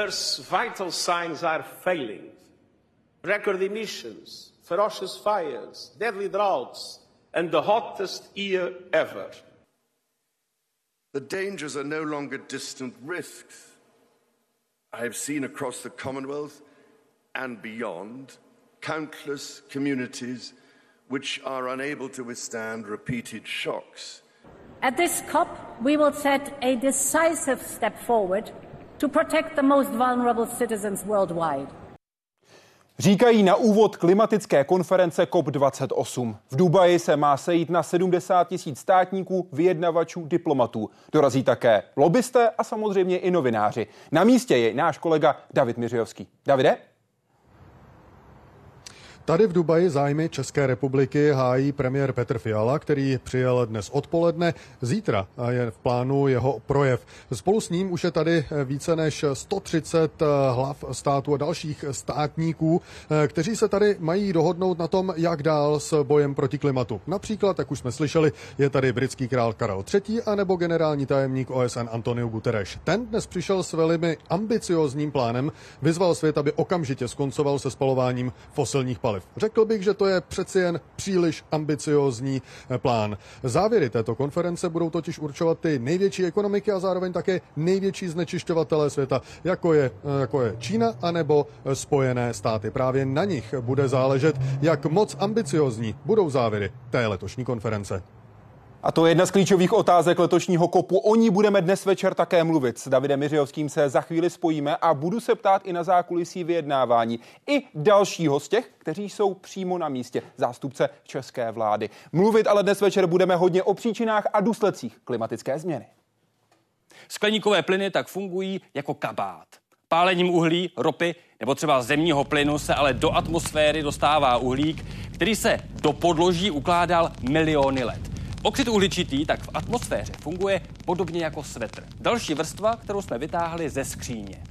Earth's vital signs are failing. Record emissions, ferocious fires, deadly droughts, and the hottest year ever. The dangers are no longer distant risks. I have seen across the Commonwealth and beyond countless communities which are unable to withstand repeated shocks. At this COP, we will set a decisive step forward to protect the most vulnerable citizens worldwide. Říkají na úvod klimatické konference COP28. V Dubaji se má sejít na 70 tisíc státníků, vyjednavačů, diplomatů. Dorazí také lobbysté a samozřejmě i novináři. Na místě je náš kolega David Miřijovský. Davide? Tady v Dubaji zájmy České republiky hájí premiér Petr Fiala, který přijel dnes odpoledne. Zítra je v plánu jeho projev. Spolu s ním už je tady více než 130 hlav států a dalších státníků, kteří se tady mají dohodnout na tom, jak dál s bojem proti klimatu. Například, jak už jsme slyšeli, je tady britský král Karel III. anebo generální tajemník OSN Antonio Guterres. Ten dnes přišel s velmi ambiciozním plánem, vyzval svět, aby okamžitě skoncoval se spalováním fosilních paliv cokoliv. Řekl bych, že to je přeci jen příliš ambiciozní eh, plán. Závěry této konference budou totiž určovat ty největší ekonomiky a zároveň také největší znečišťovatelé světa, jako je, eh, jako je Čína anebo eh, Spojené státy. Právě na nich bude záležet, jak moc ambiciozní budou závěry té letošní konference. A to je jedna z klíčových otázek letošního kopu. O ní budeme dnes večer také mluvit. S Davidem Miřijovským se za chvíli spojíme a budu se ptát i na zákulisí vyjednávání. I dalšího z těch, kteří jsou přímo na místě, zástupce české vlády. Mluvit ale dnes večer budeme hodně o příčinách a důsledcích klimatické změny. Skleníkové plyny tak fungují jako kabát. Pálením uhlí, ropy nebo třeba zemního plynu se ale do atmosféry dostává uhlík, který se do podloží ukládal miliony let. Oxid uhličitý tak v atmosféře funguje podobně jako svetr. Další vrstva, kterou jsme vytáhli ze skříně.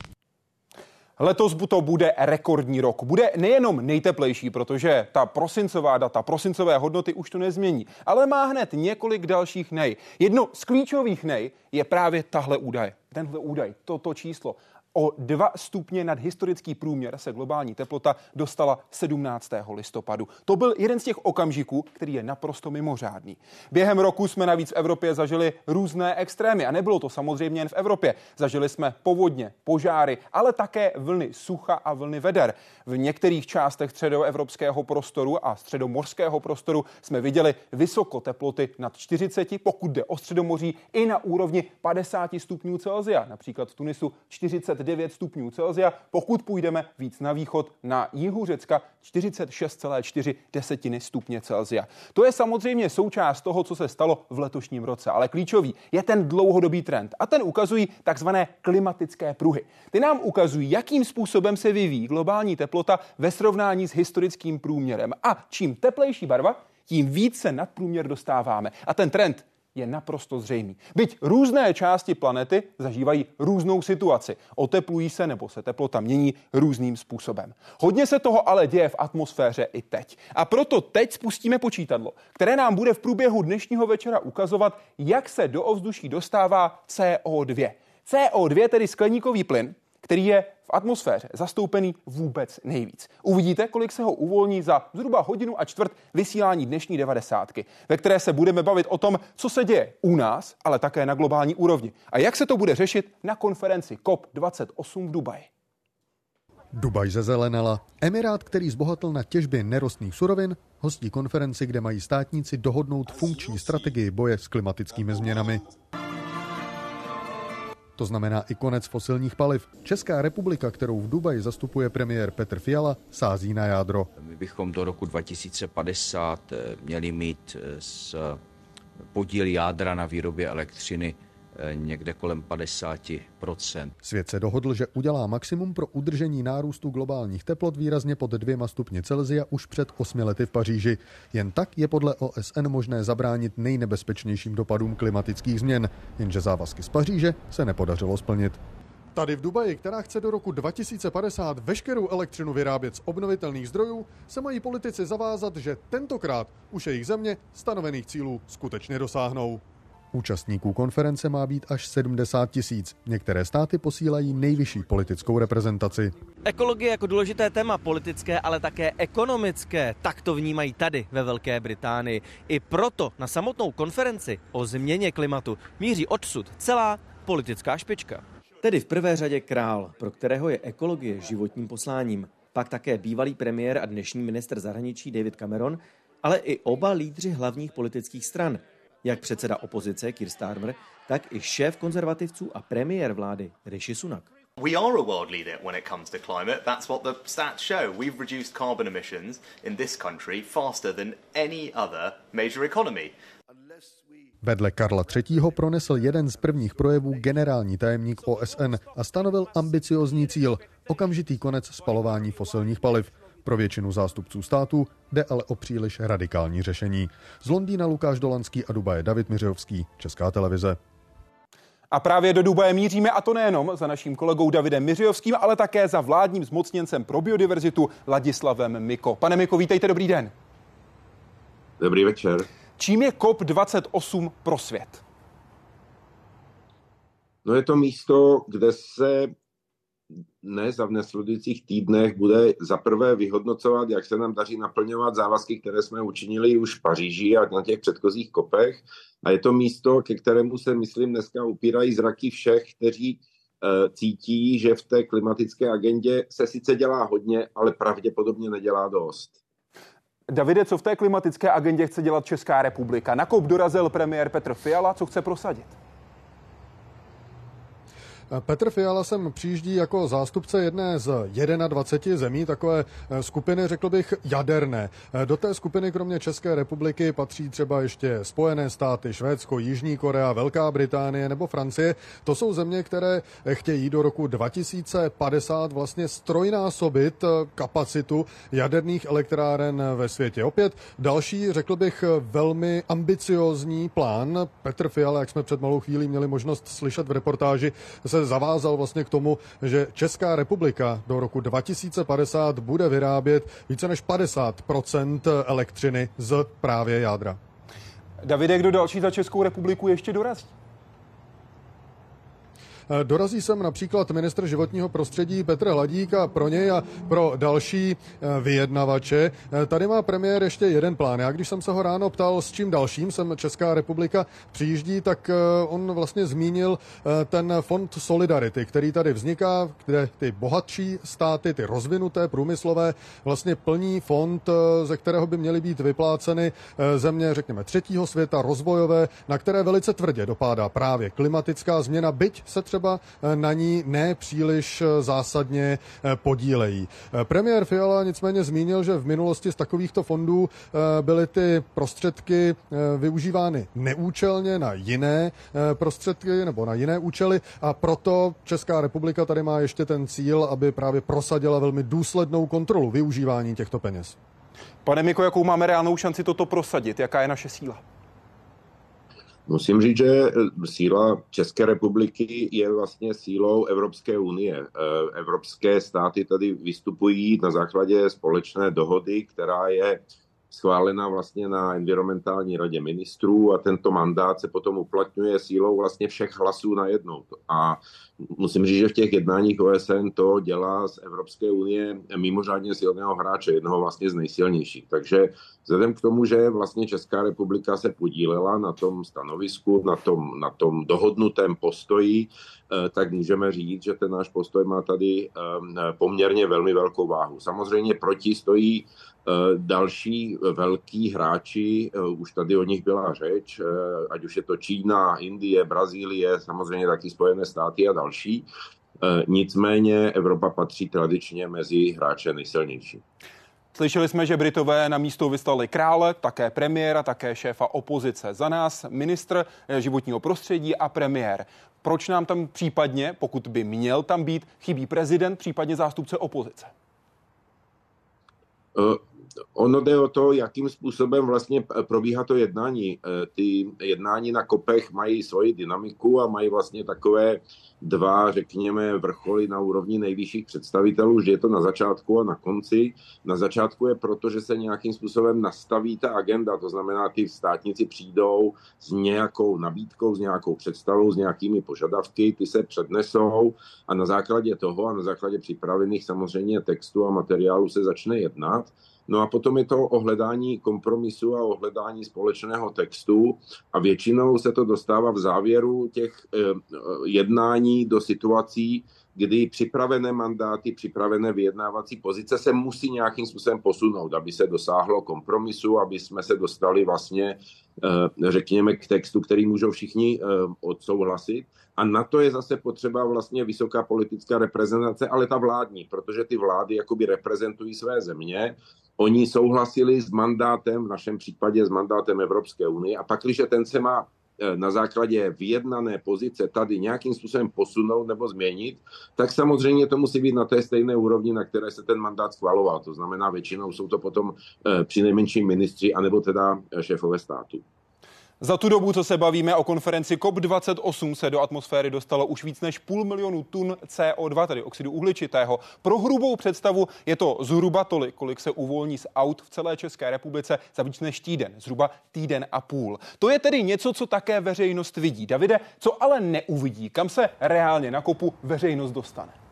Letos to bude rekordní rok. Bude nejenom nejteplejší, protože ta prosincová data, prosincové hodnoty už to nezmění, ale má hned několik dalších nej. Jedno z klíčových nej je právě tahle údaj. Tenhle údaj, toto číslo. O 2 stupně nad historický průměr se globální teplota dostala 17. listopadu. To byl jeden z těch okamžiků, který je naprosto mimořádný. Během roku jsme navíc v Evropě zažili různé extrémy a nebylo to samozřejmě jen v Evropě. Zažili jsme povodně, požáry, ale také vlny sucha a vlny veder. V některých částech středoevropského prostoru a středomorského prostoru jsme viděli vysoko teploty nad 40, pokud jde o středomoří, i na úrovni 50 stupňů Celsia, například v Tunisu 49 stupňů Celsia. Pokud půjdeme víc na východ, na jihu Řecka 46,4 desetiny stupně Celsia. To je samozřejmě součást toho, co se stalo v letošním roce, ale klíčový je ten dlouhodobý trend a ten ukazují takzvané klimatické pruhy. Ty nám ukazují, jakým způsobem se vyvíjí globální teplota ve srovnání s historickým průměrem. A čím teplejší barva, tím více nad průměr dostáváme. A ten trend je naprosto zřejmý. Byť různé části planety zažívají různou situaci. Oteplují se nebo se teplota mění různým způsobem. Hodně se toho ale děje v atmosféře i teď. A proto teď spustíme počítadlo, které nám bude v průběhu dnešního večera ukazovat, jak se do ovzduší dostává CO2. CO2, tedy skleníkový plyn, který je v atmosféře zastoupený vůbec nejvíc. Uvidíte, kolik se ho uvolní za zhruba hodinu a čtvrt vysílání dnešní devadesátky, ve které se budeme bavit o tom, co se děje u nás, ale také na globální úrovni a jak se to bude řešit na konferenci COP28 v Dubaji. Dubaj zezelenala. Emirát, který zbohatl na těžbě nerostných surovin, hostí konferenci, kde mají státníci dohodnout funkční strategii boje s klimatickými změnami. To znamená i konec fosilních paliv. Česká republika, kterou v Dubaji zastupuje premiér Petr Fiala, sází na jádro. My bychom do roku 2050 eh, měli mít z eh, podíl jádra na výrobě elektřiny Eh, někde kolem 50%. Svět se dohodl, že udělá maximum pro udržení nárůstu globálních teplot výrazně pod dvěma stupně Celsia už před osmi lety v Paříži. Jen tak je podle OSN možné zabránit nejnebezpečnějším dopadům klimatických změn, jenže závazky z Paříže se nepodařilo splnit. Tady v Dubaji, která chce do roku 2050 veškerou elektřinu vyrábět z obnovitelných zdrojů, se mají politici zavázat, že tentokrát už jejich země stanovených cílů skutečně dosáhnou. Účastníků konference má být až 70 tisíc. Některé státy posílají nejvyšší politickou reprezentaci. Ekologie jako důležité téma politické, ale také ekonomické. Tak to vnímají tady ve Velké Británii. I proto na samotnou konferenci o změně klimatu míří odsud celá politická špička. Tedy v prvé řadě král, pro kterého je ekologie životním posláním. Pak také bývalý premiér a dnešní minister zahraničí David Cameron, ale i oba lídři hlavních politických stran. Jak předseda opozice Keir Starmer, tak i šéf konzervativců a premiér vlády Rishi Sunak. We are a world leader when it comes to climate. That's what the stats show. We've reduced carbon emissions in this country faster than any other major economy. Vedle Karla III. pronesl jeden z prvních projevů generální tajemník OSN a stanovil ambiciozní cíl okamžitý konec spalování fosilních paliv. Pro většinu zástupců států jde ale o příliš radikální řešení. Z Londýna Lukáš Dolanský a Dubaje David Miřovský, Česká televize. A právě do Dubaje míříme, a to nejenom za naším kolegou Davidem Miřijovským, ale také za vládním zmocněncem pro biodiverzitu Ladislavem Miko. Pane Miko, vítejte, dobrý den. Dobrý večer. Čím je COP28 pro svět? No je to místo, kde se dnes a v nesledujících týdnech bude zaprvé vyhodnocovat, jak se nám daří naplňovat závazky, které jsme učinili už v Paříži a na těch předchozích kopech. A je to místo, ke kterému se, myslím, dneska upírají zraky všech, kteří uh, cítí, že v té klimatické agendě se sice dělá hodně, ale pravděpodobně nedělá dost. Davide, co v té klimatické agendě chce dělat Česká republika? Na koup dorazil premiér Petr Fiala, co chce prosadit? Petr Fiala sem přijíždí jako zástupce jedné z 21 zemí, takové eh, skupiny, řekl bych, jaderné. Eh, do té skupiny kromě České republiky patří třeba ještě Spojené státy, Švédsko, Jižní Korea, Velká Británie nebo Francie. To jsou země, které chtějí do roku 2050 vlastně strojnásobit eh, kapacitu jaderných elektráren ve světě. Opět další, řekl bych, velmi ambiciozní plán. Petr Fiala, jak jsme před malou chvílí měli možnost slyšet v reportáži, se se zavázal vlastně k tomu, že Česká republika do roku 2050 bude vyrábět více než 50% elektřiny z právě jádra. Davide, kdo další za Českou republiku ještě dorazí? Eh, dorazí sem například ministr životního prostředí Petr Hladík a pro něj a pro další eh, vyjednavače. Eh, tady má premiér ještě jeden plán. Já když jsem se ho ráno ptal, s čím dalším sem Česká republika přijíždí, tak on vlastně zmínil ten fond Solidarity, který tady vzniká, kde ty bohatší státy, ty rozvinuté průmyslové, vlastně plní fond, ze kterého by měly být vypláceny země, řekněme, třetího světa, rozvojové, na které velice tvrdě dopadá právě klimatická změna, byť se třeba třeba eh, na ní ne příliš eh, zásadně eh, podílejí. Premiér Fiala nicméně zmínil, že v minulosti z takovýchto fondů byly ty prostředky využívány neúčelně na jiné prostředky nebo na jiné účely a proto Česká republika tady má ještě ten cíl, aby právě prosadila velmi důslednou kontrolu využívání těchto peněz. Pane Miko, jakou máme reálnou šanci toto prosadit? Jaká je naše síla? Musím říct, že eh, síla České republiky je vlastně sílou Evropské unie. Eh, evropské státy tady vystupují na základě společné dohody, která je schválena vlastně na environmentální radě ministrů a tento mandát se potom uplatňuje sílou vlastně všech hlasů na jednou. A musím říct, že v těch jednáních OSN to dělá z Evropské unie mimořádně silného hráče, jednoho vlastně z nejsilnějších. Takže vzhledem k tomu, že vlastně Česká republika se podílela na tom stanovisku, na tom, na tom dohodnutém postoji, eh, tak můžeme říct, že ten náš postoj má tady eh, poměrně velmi velkou váhu. Samozřejmě proti stojí Eh, další velký hráči, už tady o nich byla řeč, ať už je to Čína, Indie, Brazílie, samozřejmě taky Spojené státy a další. Nicméně Evropa patří tradičně mezi hráče nejsilnější. Slyšeli jsme, že Britové na místo vyslali krále, také premiéra, také šéfa opozice. Za nás ministr životního prostředí a premiér. Proč nám tam případně, pokud by měl tam být, chybí prezident, případně zástupce opozice? Ono jde o to, jakým způsobem vlastně probíhá to jednání. Ty jednání na kopech mají svoji dynamiku a mají vlastně takové dva, řekněme, vrcholy na úrovni nejvyšších představitelů, že je to na začátku a na konci. Na začátku je proto, že se nějakým způsobem nastaví ta agenda, to znamená, ty státníci přijdou s nějakou nabídkou, s nějakou představou, s nějakými požadavky, ty se přednesou a na základě toho a na základě připravených samozřejmě textů a materiálů se začne jednat. No a potom je to o hledání kompromisu a o hledání společného textu a většinou se to dostává v závěru těch eh, jednání do situací, kdy připravené mandáty, připravené vyjednávací pozice se musí nějakým způsobem posunout, aby se dosáhlo kompromisu, aby jsme se dostali vlastně, eh, řekněme, k textu, který můžou všichni eh, odsouhlasit. A na to je zase potřeba vlastně vysoká politická reprezentace, ale ta vládní, protože ty vlády jakoby reprezentují své země Oni souhlasili s mandátem, v našem případě s mandátem Evropské unie a pak, když ten se má eh, na základě vyjednané pozice tady nějakým způsobem posunout nebo změnit, tak samozřejmě to musí být na té stejné úrovni, na které se ten mandát schvaloval. To znamená, většinou jsou to potom eh, při nejmenším ministři anebo teda šéfové státu. Za tu dobu, co se bavíme o konferenci COP28, se do atmosféry dostalo už víc než půl milionu tun CO2, tedy oxidu uhličitého. Pro hrubou představu je to zhruba tolik, kolik se uvolní z aut v celé České republice za víc než týden, zhruba týden a půl. To je tedy něco, co také veřejnost vidí. Davide, co ale neuvidí, kam se reálně na kopu veřejnost dostane?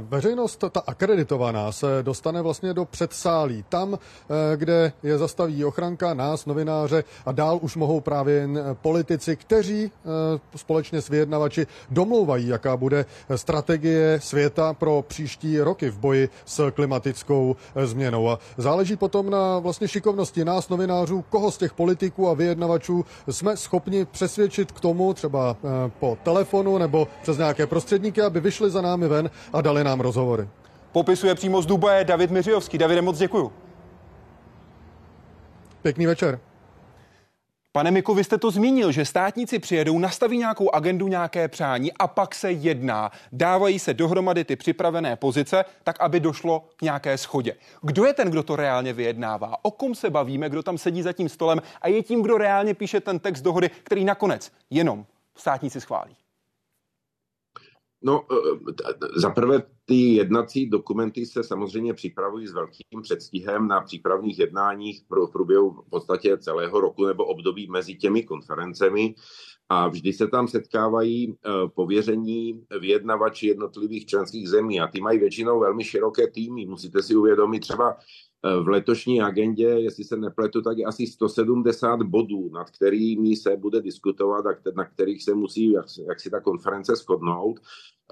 Veřejnost, ta akreditovaná, se dostane vlastně do předsálí. Tam, eh, kde je zastaví ochranka, nás, novináře a dál už mohou právě jen politici, kteří eh, společně s vyjednavači domlouvají, jaká bude strategie světa pro příští roky v boji s klimatickou eh, změnou. A záleží potom na vlastně šikovnosti nás, novinářů, koho z těch politiků a vyjednavačů jsme schopni přesvědčit k tomu, třeba po telefonu nebo přes nějaké prostředníky, aby vyšli za námi ven a dali dali nám rozhovory. Popisuje přímo z Dubaje David Miřijovský. Davide, moc děkuju. Pěkný večer. Pane Miku, vy jste to zmínil, že státníci přijedou, nastaví nějakou agendu, nějaké přání a pak se jedná. Dávají se dohromady ty připravené pozice, tak aby došlo k nějaké schodě. Kdo je ten, kdo to reálně vyjednává? O kom se bavíme, kdo tam sedí za tím stolem a je tím, kdo reálně píše ten text dohody, který nakonec jenom státníci schválí? No, eh, za prvé ty jednací dokumenty se samozřejmě připravují s velkým předstihem na přípravných jednáních pro průběhu v podstatě celého roku nebo období mezi těmi konferencemi a vždy se tam setkávají eh, pověření vyjednavači jednotlivých členských zemí a ty mají většinou velmi široké týmy. Musíte si uvědomit třeba eh, v letošní agendě, jestli se nepletu, tak je asi 170 bodů, nad kterými se bude diskutovat a na kterých se musí, jak, jak si ta konference shodnout.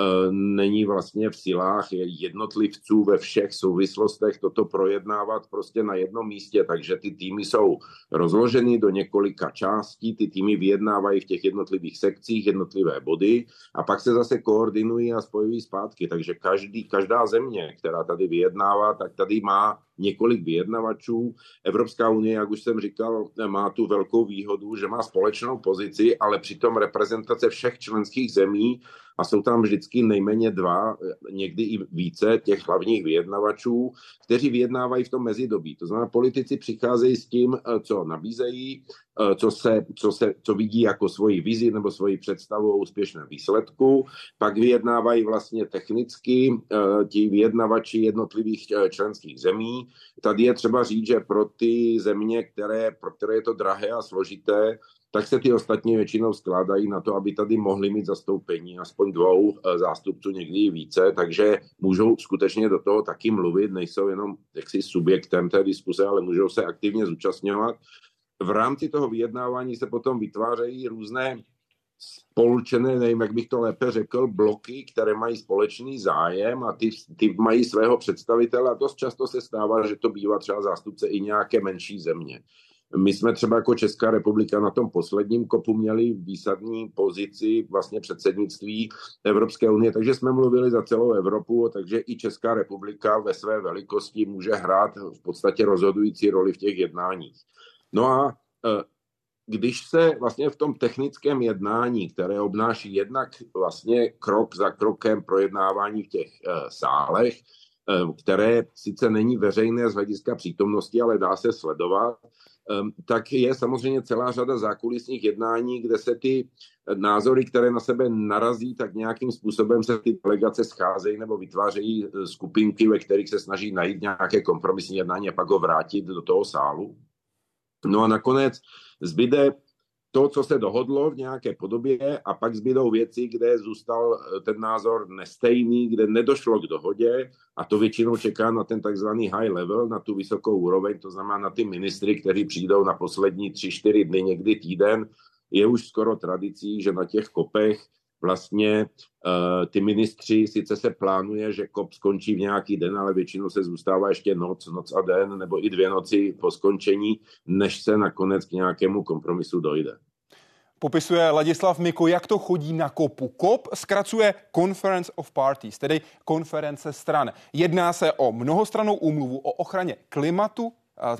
Eh, není vlastně v silách jednotlivců ve všech souvislostech toto projednávat prostě na jednom místě, takže ty týmy jsou rozloženy do několika částí, ty týmy vyjednávají v těch jednotlivých sekcích jednotlivé body a pak se zase koordinují a spojují zpátky, takže každý, každá země, která tady vyjednává, tak tady má několik vyjednavačů. Evropská unie, jak už jsem říkal, má tu velkou výhodu, že má společnou pozici, ale přitom reprezentace všech členských zemí a jsou tam vždycky nejméně dva, někdy i více těch hlavních vyjednavačů, kteří vyjednávají v tom mezidobí. To znamená, politici přicházejí s tím, co nabízejí, co, se, co, se, co vidí jako svoji vizi nebo svoji představu o úspěšném výsledku, pak vyjednávají vlastně technicky ti vyjednavači jednotlivých členských zemí. Tady je třeba říct, že pro ty země, které, pro které je to drahé a složité, tak se ty ostatní většinou skládají na to, aby tady mohli mít zastoupení aspoň dvou eh, zástupců, někdy i více, takže můžou skutečně do toho taky mluvit, nejsou jenom jaksi subjektem té diskuse, ale můžou se aktivně zúčastňovat. V rámci toho vyjednávání se potom vytvářejí různé spolčené, nevím, jak bych to lépe řekl, bloky, které mají společný zájem a ty, ty mají svého představitele a dost často se stává, že to bývá třeba zástupce i nějaké menší země. My jsme třeba jako Česká republika na tom posledním kopu měli výsadní pozici vlastně předsednictví Evropské unie, takže jsme mluvili za celou Evropu, takže i Česká republika ve své velikosti může hrát v podstatě rozhodující roli v těch jednáních. No a e, když se vlastně v tom technickém jednání, které obnáší jednak vlastně krok za krokem projednávání v těch e, sálech, které sice není veřejné z hlediska přítomnosti, ale dá se sledovat, tak je samozřejmě celá řada zákulisních jednání, kde se ty názory, které na sebe narazí, tak nějakým způsobem se ty delegace scházejí nebo vytvářejí e, skupinky, ve kterých se snaží najít nějaké kompromisní jednání a pak ho vrátit do toho sálu. No a nakonec zbyde to, co se dohodlo v nějaké podobě a pak zbydou věci, kde zůstal eh, ten názor nestejný, kde nedošlo k dohodě a to většinou čeká na ten takzvaný high level, na tu vysokou úroveň, to znamená na ty ministry, kteří přijdou na poslední tři, čtyři dny, někdy týden. Je už skoro tradicí, že na těch kopech vlastně uh, ty ministři, sice se plánuje, že kop skončí v nějaký den, ale většinou se zůstává ještě noc, noc a den, nebo i dvě noci po skončení, než se nakonec k nějakému kompromisu dojde. Popisuje Ladislav Miko, jak to chodí na kopu. KOP zkracuje Conference of Parties, tedy konference stran. Jedná se o mnohostranou úmluvu o ochraně klimatu,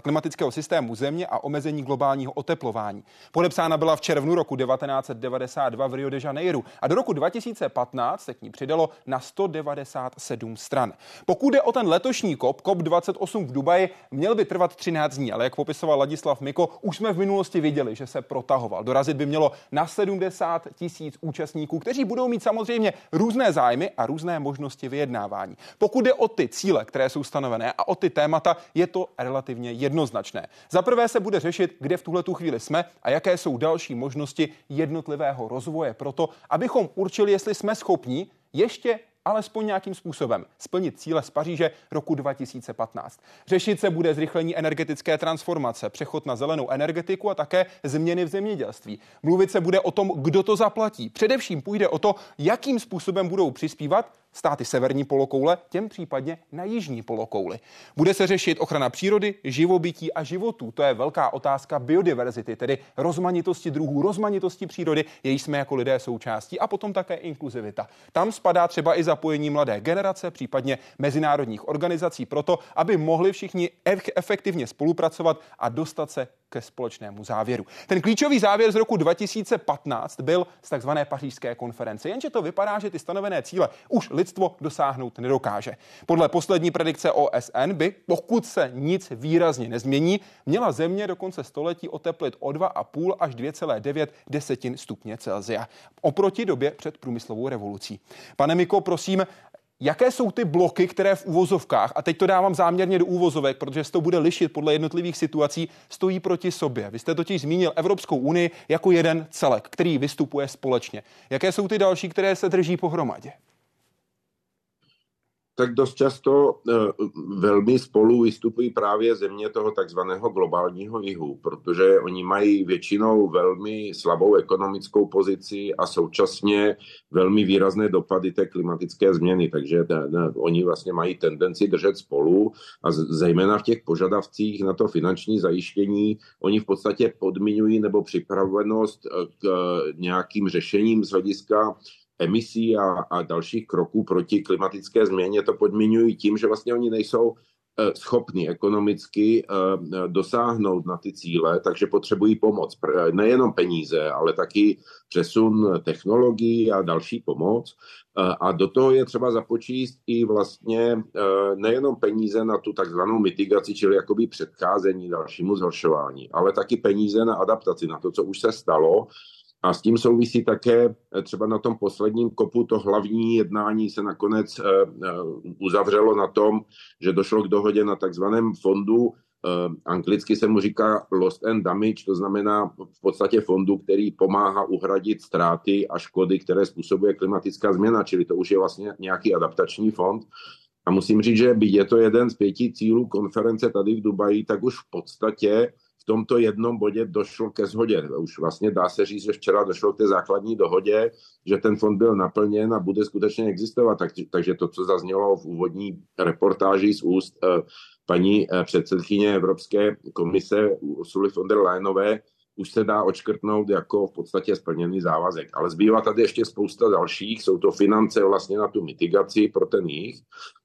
klimatického systému země a omezení globálního oteplování. Podepsána byla v červnu roku 1992 v Rio de Janeiro a do roku 2015 se k ní přidalo na 197 stran. Pokud jde o ten letošní COP, COP28 v Dubaji, měl by trvat 13 dní, ale jak popisoval Ladislav Miko, už jsme v minulosti viděli, že se protahoval. Dorazit by mělo na 70 tisíc účastníků, kteří budou mít samozřejmě různé zájmy a různé možnosti vyjednávání. Pokud jde o ty cíle, které jsou stanovené a o ty témata, je to relativně relativně jednoznačné. Za prvé se bude řešit, kde v tuhle tu chvíli jsme a jaké jsou další možnosti jednotlivého rozvoje pro to, abychom určili, jestli jsme schopni ještě alespoň nějakým způsobem splnit cíle z Paříže roku 2015. Řešit se bude zrychlení energetické transformace, přechod na zelenou energetiku a také změny v zemědělství. Mluvit se bude o tom, kdo to zaplatí. Především půjde o to, jakým způsobem budou přispívat státy severní polokoule, těm případně na jižní polokouli. Bude se řešit ochrana přírody, živobytí a životů. To je velká otázka biodiverzity, tedy rozmanitosti druhů, rozmanitosti přírody, její jsme jako lidé součástí a potom také inkluzivita. Tam spadá třeba i zapojení mladé generace, případně mezinárodních organizací proto, aby mohli všichni efektivně spolupracovat a dostat se ke společnému závěru. Ten klíčový závěr z roku 2015 byl z takzvané pařížské konference, jenže to vypadá, že ty stanovené cíle už lidstvo dosáhnout nedokáže. Podle poslední predikce OSN by, pokud se nic výrazně nezmění, měla země do konce století oteplit o 2,5 až 2,9 desetin stupně Celsia. Oproti době před průmyslovou revolucí. Pane Miko, prosím, Jaké jsou ty bloky, které v úvozovkách, a teď to dávám záměrně do úvozovek, protože se to bude lišit podle jednotlivých situací, stojí proti sobě. Vy jste totiž zmínil Evropskou unii jako jeden celek, který vystupuje společně. Jaké jsou ty další, které se drží pohromadě? Tak dost často eh, velmi spolu vystupují právě země toho takzvaného globálního jihu, protože oni mají většinou velmi slabou ekonomickou pozici a současně velmi výrazné dopady té klimatické změny, takže ne, ne, oni vlastně mají tendenci držet spolu a zejména v těch požadavcích na to finanční zajištění. Oni v podstatě podmiňují nebo připravenost eh, k eh, nějakým řešením z hlediska emisí a, a dalších kroků proti klimatické změně to podmiňují tím, že vlastně oni nejsou eh, schopni ekonomicky eh, dosáhnout na ty cíle, takže potřebují pomoc. Nejenom peníze, ale taky přesun technologií a další pomoc. Eh, a do toho je třeba započíst i vlastně nejenom peníze na tu takzvanou mitigaci, čili jakoby předcházení dalšímu zhoršování, ale taky peníze na adaptaci, na to, co už se stalo a s tím souvisí také eh, třeba na tom posledním kopu to hlavní jednání se nakonec eh, eh, uzavřelo na tom, že došlo k dohodě na takzvaném fondu, anglicky se mu říká lost and damage, to znamená v podstatě fondu, který pomáhá uhradit ztráty a škody, které způsobuje klimatická změna, čili to už je vlastně nějaký adaptační fond. A musím říct, že je to jeden z pěti cílů konference tady v Dubaji, tak už v podstatě v tomto jednom bodě došlo ke shodě. Už vlastně dá se říct, že včera došlo k té základní dohodě, že ten fond byl naplněn a bude skutečně existovat. Tak, takže to, co zaznělo v úvodní reportáži z úst eh, paní eh, předsedkyně Evropské komise Ursula von der Leyenové, už se dá očkrtnout jako v podstatě splněný závazek. Ale zbývá tady ještě spousta dalších, jsou to finance vlastně na tu mitigaci pro ten jich.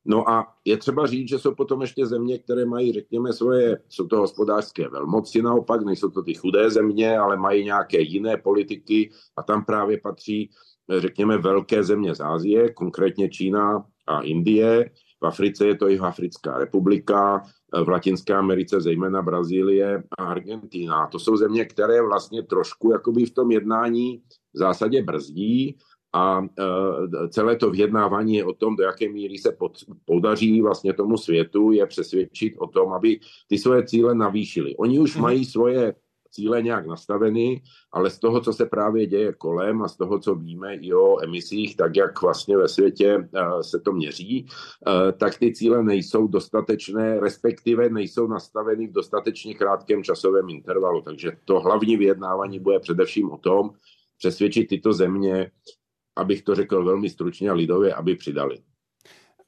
No a je třeba říct, že jsou potom ještě země, které mají, řekněme, svoje, jsou to hospodářské velmoci naopak, nejsou to ty chudé země, ale mají nějaké jiné politiky a tam právě patří, řekněme, velké země z Ázie, konkrétně Čína a Indie, v Africe je to Jihoafrická republika, v Latinské Americe zejména Brazílie a Argentina. To jsou země, které vlastně trošku jakoby v tom jednání v zásadě brzdí a celé to vyjednávání je o tom, do jaké míry se pod, podaří vlastně tomu světu je přesvědčit o tom, aby ty svoje cíle navýšili. Oni už hmm. mají svoje cíle nějak nastaveny, ale z toho, co se právě děje kolem a z toho, co víme i o emisích, tak jak vlastně ve světě eh, se to měří, eh, tak ty cíle nejsou dostatečné, respektive nejsou nastaveny v dostatečně krátkém časovém intervalu. Takže to hlavní vyjednávání bude především o tom, přesvědčit tyto země, abych to řekl velmi stručně a lidově, aby přidali.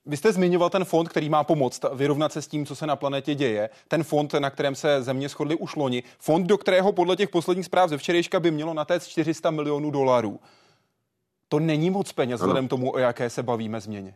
Vy jste zmiňoval ten fond, který má pomoct vyrovnat se s tím, co se na planetě děje. Ten fond, na kterém se země shodly už loni. Fond, do kterého podle těch posledních zpráv ze včerejška by mělo natéct 400 milionů dolarů. To není moc peněz vzhledem tomu, o jaké se bavíme změně.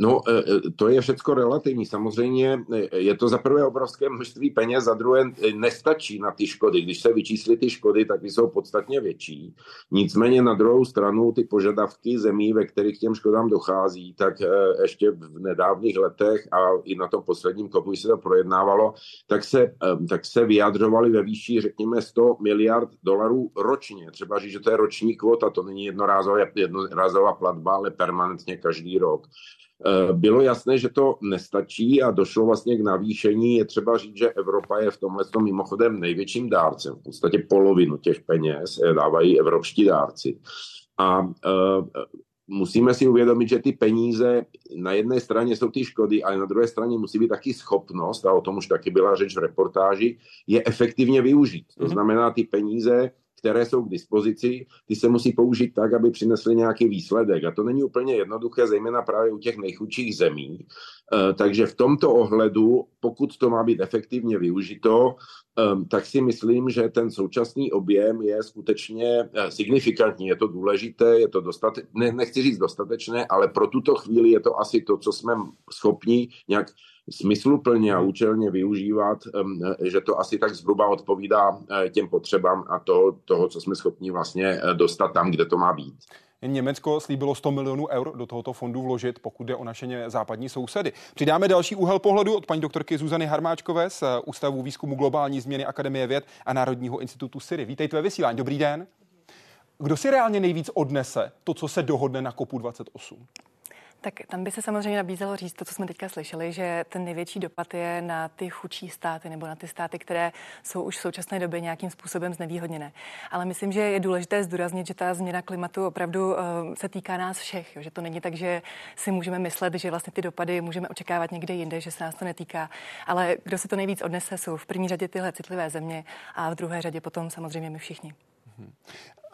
No, e, e, to je všecko relativní. Samozřejmě e, je to za prvé obrovské množství peněz, za druhé nestačí na ty škody. Když se vyčíslí ty škody, tak jsou podstatně větší. Nicméně na druhou stranu ty požadavky zemí, ve kterých těm škodám dochází, tak ještě v nedávných letech a i na tom posledním kopu, se to projednávalo, tak se, tak se vyjadřovali ve výši, řekněme, 100 miliard dolarů ročně. Třeba říct, že to je roční kvota, to není jednorázová, jednorázová platba, ale permanentně každý rok. Eh, bylo jasné, že to nestačí a došlo vlastně k navýšení. Je třeba říct, že Evropa je v tomhle tom mimochodem největším dárcem. V podstatě polovinu těch peněz eh, dávají evropští dárci. A uh, musíme si uvědomit, že ty peníze na jedné straně jsou ty škody, ale na druhé straně musí být taky schopnost, a o tom už taky byla řeč v reportáži, je efektivně využít. To mhm. znamená, ty peníze které jsou k dispozici, ty se musí použít tak, aby přinesly nějaký výsledek. A to není úplně jednoduché, zejména právě u těch nejchudších zemí. Eh, takže v tomto ohledu, pokud to má být efektivně využito, ehm, tak si myslím, že ten současný objem je skutečně eh, signifikantní. Je to důležité, je to dostatečné, ne, nechci říct dostatečné, ale pro tuto chvíli je to asi to, co jsme schopni nějak smysluplně a účelně využívat, že to asi tak zhruba odpovídá eh, těm potřebám a toho, toho, co jsme schopni vlastně eh, dostat tam, kde to má být. Německo slíbilo 100 milionů eur do tohoto fondu vložit, pokud jde o naše západní sousedy. Přidáme další úhel pohledu od paní doktorky Zuzany Harmáčkové z eh, Ústavu výzkumu globální změny Akademie věd a Národního institutu Syry. Vítejte ve vysílání. Dobrý den. Kdo si reálně nejvíc odnese to, co se dohodne na kopu 28? Tak tam by se samozřejmě nabízelo říct to, co jsme teďka slyšeli, že ten největší dopad je na ty chudší státy nebo na ty státy, které jsou už v současné době nějakým způsobem znevýhodněné. Ale myslím, že je důležité zdůraznit, že ta změna klimatu opravdu uh, se týká nás všech. Že to není tak, že si můžeme myslet, že vlastně ty dopady můžeme očekávat někde jinde, že se nás to netýká. Ale kdo si to nejvíc odnese, jsou v první řadě tyhle citlivé země a v druhé řadě potom samozřejmě my všichni.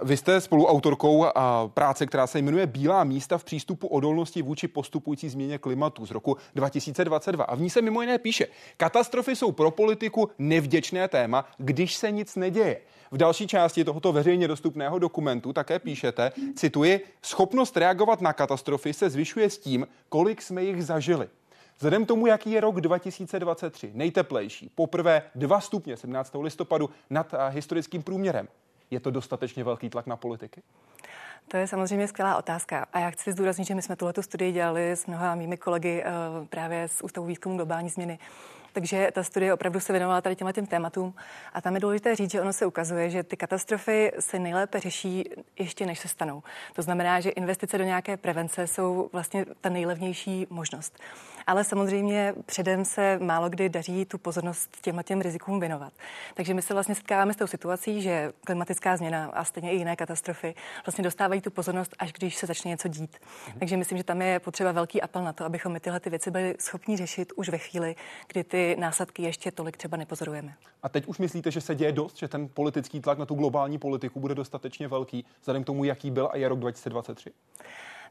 Vy jste spoluautorkou práce, která se jmenuje Bílá místa v přístupu odolnosti vůči postupující změně klimatu z roku 2022. A v ní se mimo jiné píše, katastrofy jsou pro politiku nevděčné téma, když se nic neděje. V další části tohoto veřejně dostupného dokumentu také píšete, cituji, schopnost reagovat na katastrofy se zvyšuje s tím, kolik jsme jich zažili. Vzhledem tomu, jaký je rok 2023, nejteplejší, poprvé 2 stupně 17. listopadu nad historickým průměrem, je to dostatečně velký tlak na politiky? To je samozřejmě skvělá otázka. A já chci zdůraznit, že my jsme tuto studii dělali s mnoha mými kolegy uh, právě z Ústavu výzkumu globální změny. Takže ta studie opravdu se věnovala tady těmhle těm tématům. A tam je důležité říct, že ono se ukazuje, že ty katastrofy se nejlépe řeší ještě než se stanou. To znamená, že investice do nějaké prevence jsou vlastně ta nejlevnější možnost ale samozřejmě předem se málo kdy daří tu pozornost těmhle těm rizikům věnovat. Takže my se vlastně setkáváme s tou situací, že klimatická změna a stejně i jiné katastrofy vlastně dostávají tu pozornost, až když se začne něco dít. Mhm. Takže myslím, že tam je potřeba velký apel na to, abychom my tyhle ty věci byli schopni řešit už ve chvíli, kdy ty následky ještě tolik třeba nepozorujeme. A teď už myslíte, že se děje dost, že ten politický tlak na tu globální politiku bude dostatečně velký, vzhledem k tomu, jaký byl a je rok 2023?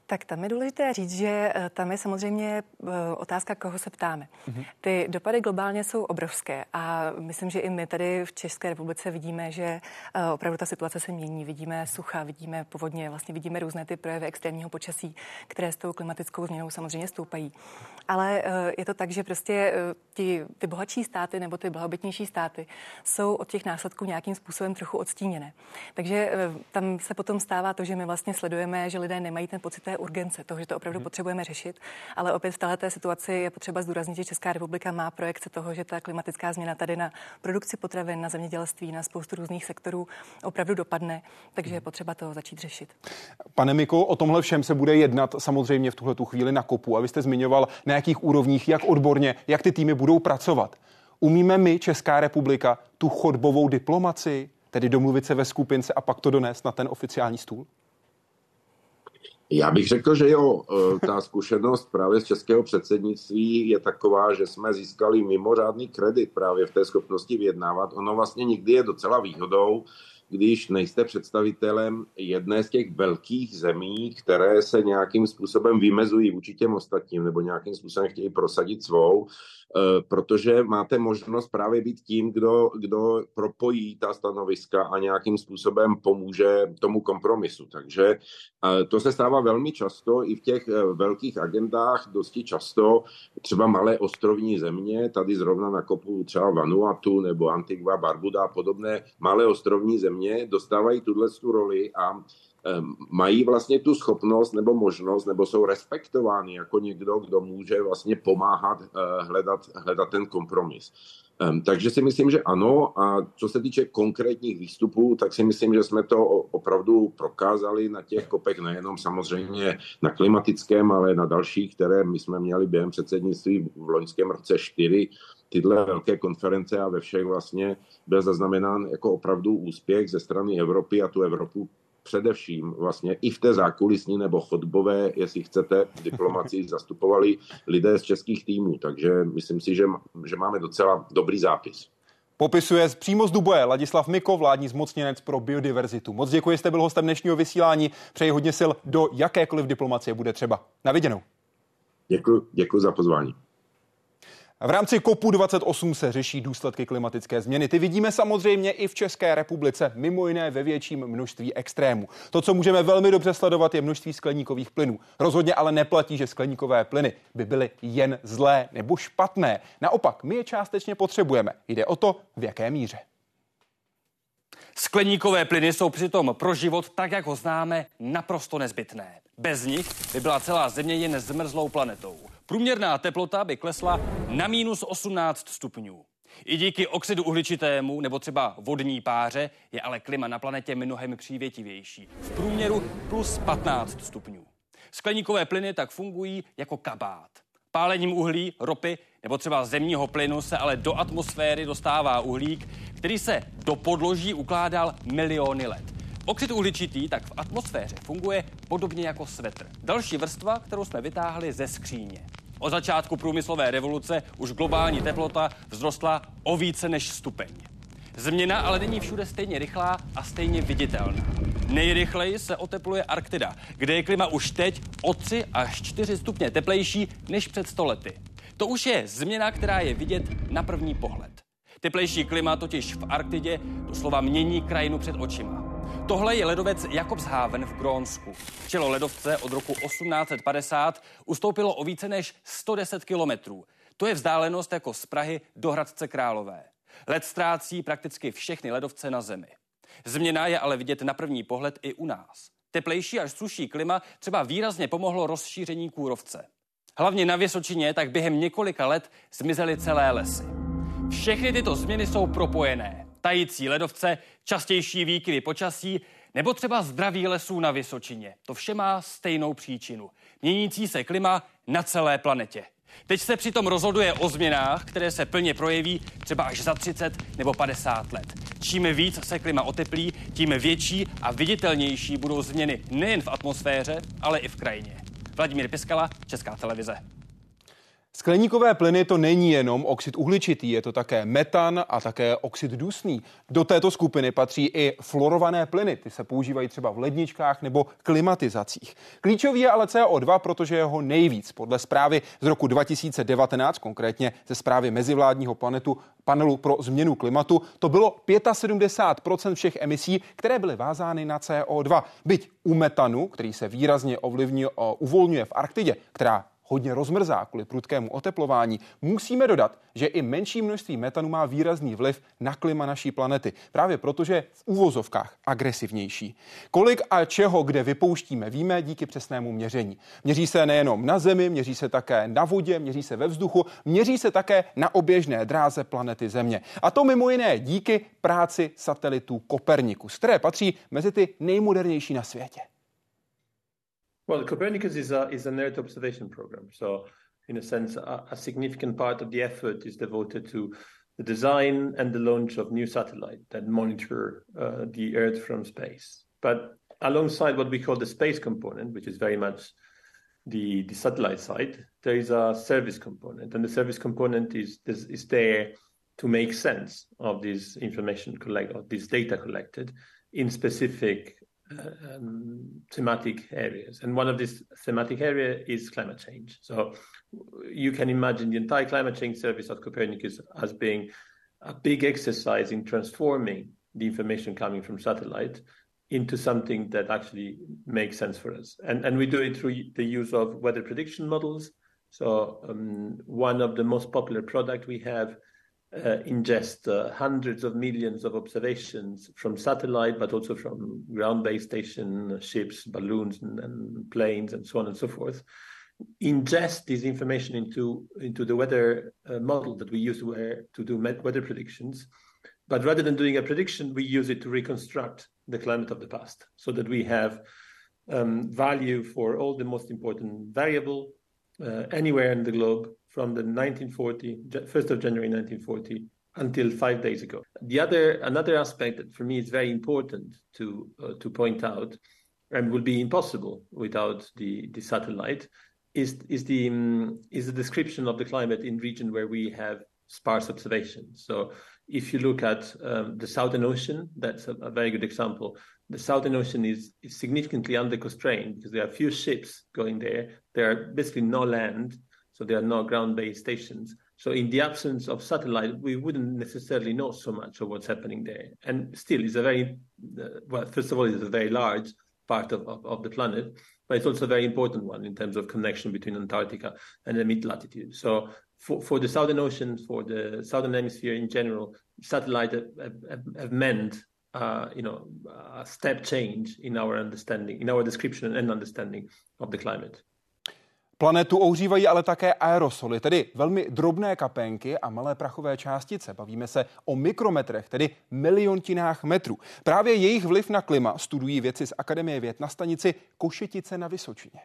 Tak tam je důležité říct, že eh, tam je samozřejmě eh, otázka, koho se ptáme. Mm-hmm. Ty dopady globálně jsou obrovské a myslím, že i my tady v České republice vidíme, že eh, opravdu ta situace se mění. Vidíme sucha, vidíme povodně, vlastně vidíme různé ty projevy extrémního počasí, které s tou klimatickou změnou samozřejmě stoupají. Ale je to tak, že prostě ty, ty bohatší státy nebo ty blahobytnější státy jsou od těch následků nějakým způsobem trochu odstíněné. Takže tam se potom stává to, že my vlastně sledujeme, že lidé nemají ten pocit té urgence, toho, že to opravdu hmm. potřebujeme řešit. Ale opět v této situaci je potřeba zdůraznit, že Česká republika má projekce toho, že ta klimatická změna tady na produkci potravin, na zemědělství, na spoustu různých sektorů opravdu dopadne, takže je potřeba to začít řešit. Pane Miko, o tomhle všem se bude jednat samozřejmě v tuhle tu chvíli na kopu. A vy jste zmiňoval, na jakých úrovních, jak odborně, jak ty týmy budou pracovat. Umíme my, Česká republika, tu chodbovou diplomaci, tedy domluvit se ve skupince a pak to donést na ten oficiální stůl? Já bych řekl, že jo, e, ta zkušenost právě z českého předsednictví je taková, že jsme získali mimořádný kredit právě v té schopnosti vyjednávat. Ono vlastně nikdy je docela výhodou, když nejste představitelem jedné z těch velkých zemí, které se nějakým způsobem vymezují vůči těm ostatním nebo nějakým způsobem chtějí prosadit svou, protože máte možnost právě být tím, kdo, kdo propojí ta stanoviska a nějakým způsobem pomůže tomu kompromisu. Takže eh, to se stává velmi často i v těch eh, velkých agendách, dosti často třeba malé ostrovní země, tady zrovna na kopu třeba Vanuatu nebo Antigua, Barbuda a podobné malé ostrovní země dostávají tuhle tu roli a mají vlastně tu schopnost nebo možnost, nebo jsou respektovány jako někdo, kdo může vlastně pomáhat eh, hledat, hledat ten kompromis. Ehm, takže si myslím, že ano. A co se týče konkrétních výstupů, tak si myslím, že jsme to opravdu prokázali na těch kopech, nejenom samozřejmě na klimatickém, ale na dalších, které my jsme měli během předsednictví v loňském roce čtyři tyhle velké konference a ve všech vlastně byl zaznamenán jako opravdu úspěch ze strany Evropy a tu Evropu především vlastně i v té zákulisní nebo chodbové, jestli chcete, diplomaci zastupovali lidé z českých týmů. Takže myslím si, že, že máme docela dobrý zápis. Popisuje přímo z Duboje Ladislav Miko, vládní zmocněnec pro biodiverzitu. Moc děkuji, jste byl hostem dnešního vysílání. Přeji hodně sil do jakékoliv diplomacie bude třeba. Na viděnou. Děkuji, děkuji za pozvání. V rámci COPu 28 se řeší důsledky klimatické změny. Ty vidíme samozřejmě i v České republice, mimo jiné ve větším množství extrémů. To, co můžeme velmi dobře sledovat, je množství skleníkových plynů. Rozhodně ale neplatí, že skleníkové plyny by byly jen zlé nebo špatné. Naopak, my je částečně potřebujeme. Jde o to, v jaké míře. Skleníkové plyny jsou přitom pro život, tak jak ho známe, naprosto nezbytné. Bez nich by byla celá Země jen zmrzlou planetou. Průměrná teplota by klesla na minus 18 stupňů. I díky oxidu uhličitému nebo třeba vodní páře je ale klima na planetě mnohem přívětivější. V průměru plus 15 stupňů. Skleníkové plyny tak fungují jako kabát. Pálením uhlí, ropy nebo třeba zemního plynu se ale do atmosféry dostává uhlík, který se do podloží ukládal miliony let. Oxid uhličitý tak v atmosféře funguje podobně jako svetr. Další vrstva, kterou jsme vytáhli ze skříně. Od začátku průmyslové revoluce už globální teplota vzrostla o více než stupeň. Změna ale není všude stejně rychlá a stejně viditelná. Nejrychleji se otepluje Arktida, kde je klima už teď o 3 až 4 stupně teplejší než před stolety. To už je změna, která je vidět na první pohled. Teplejší klima totiž v Arktidě doslova mění krajinu před očima. Tohle je ledovec Jakobshaven v Grónsku. Čelo ledovce od roku 1850 ustoupilo o více než 110 kilometrů. To je vzdálenost jako z Prahy do Hradce Králové. Led ztrácí prakticky všechny ledovce na Zemi. Změna je ale vidět na první pohled i u nás. Teplejší až suší klima třeba výrazně pomohlo rozšíření kůrovce. Hlavně na Vysočině tak během několika let zmizely celé lesy. Všechny tyto změny jsou propojené tající ledovce, častější výkyvy počasí nebo třeba zdraví lesů na Vysočině. To vše má stejnou příčinu. Měnící se klima na celé planetě. Teď se přitom rozhoduje o změnách, které se plně projeví třeba až za 30 nebo 50 let. Čím víc se klima oteplí, tím větší a viditelnější budou změny nejen v atmosféře, ale i v krajině. Vladimír Piskala, Česká televize. Skleníkové plyny to není jenom oxid uhličitý, je to také metan a také oxid dusný. Do této skupiny patří i fluorované plyny, ty se používají třeba v ledničkách nebo klimatizacích. Klíčový je ale CO2, protože je ho nejvíc. Podle zprávy z roku 2019, konkrétně ze zprávy mezivládního planetu, panelu pro změnu klimatu, to bylo 75% všech emisí, které byly vázány na CO2. Byť u metanu, který se výrazně ovlivňuje, uvolňuje v Arktidě, která hodně rozmrzá kvůli prudkému oteplování, musíme dodat, že i menší množství metanu má výrazný vliv na klima naší planety. Právě protože v úvozovkách agresivnější. Kolik a čeho kde vypouštíme, víme díky přesnému měření. Měří se nejenom na Zemi, měří se také na vodě, měří se ve vzduchu, měří se také na oběžné dráze planety Země. A to mimo jiné díky práci satelitů Kopernikus, které patří mezi ty nejmodernější na světě. Well, Copernicus is a, is an Earth observation program. So, in a sense, a, a significant part of the effort is devoted to the design and the launch of new satellites that monitor uh, the Earth from space. But alongside what we call the space component, which is very much the, the satellite side, there is a service component, and the service component is is, is there to make sense of this information collect of this data collected in specific um, thematic areas. And one of these thematic area is climate change. So you can imagine the entire climate change service at Copernicus as being a big exercise in transforming the information coming from satellite into something that actually makes sense for us. And, and we do it through the use of weather prediction models. So um, one of the most popular product we have uh, ingest uh, hundreds of millions of observations from satellite, but also from ground-based station ships, balloons, and, and, planes, and so on and so forth. Ingest this information into into the weather uh, model that we use to, to do weather predictions, but rather than doing a prediction, we use it to reconstruct the climate of the past, so that we have um, value for all the most important variable uh, anywhere in the globe from the 1940, 1st of January 1940 until five days ago. The other, another aspect that for me is very important to, uh, to point out and would be impossible without the, the satellite is, is, the, um, is the description of the climate in region where we have sparse observations. So if you look at um, the Southern Ocean, that's a, a, very good example. The Southern Ocean is, is significantly under constraint because there are few ships going there. There are basically no land so there are no ground-based stations. So in the absence of satellite, we wouldn't necessarily know so much of what's happening there. And still, it's a very uh, well. First of all, it's a very large part of, of, of, the planet, but it's also a very important one in terms of connection between Antarctica and the mid-latitude. So for, for the Southern Ocean, for the Southern Hemisphere in general, satellite have, have, have meant uh, you know a step change in our understanding, in our description and understanding of the climate. Planetu ohřívají ale také aerosoly, tedy velmi drobné kapenky a malé prachové částice. Bavíme se o mikrometrech, tedy miliontinách metrů. Právě jejich vliv na klima studují věci z Akademie věd na stanici Košetice na Vysočině.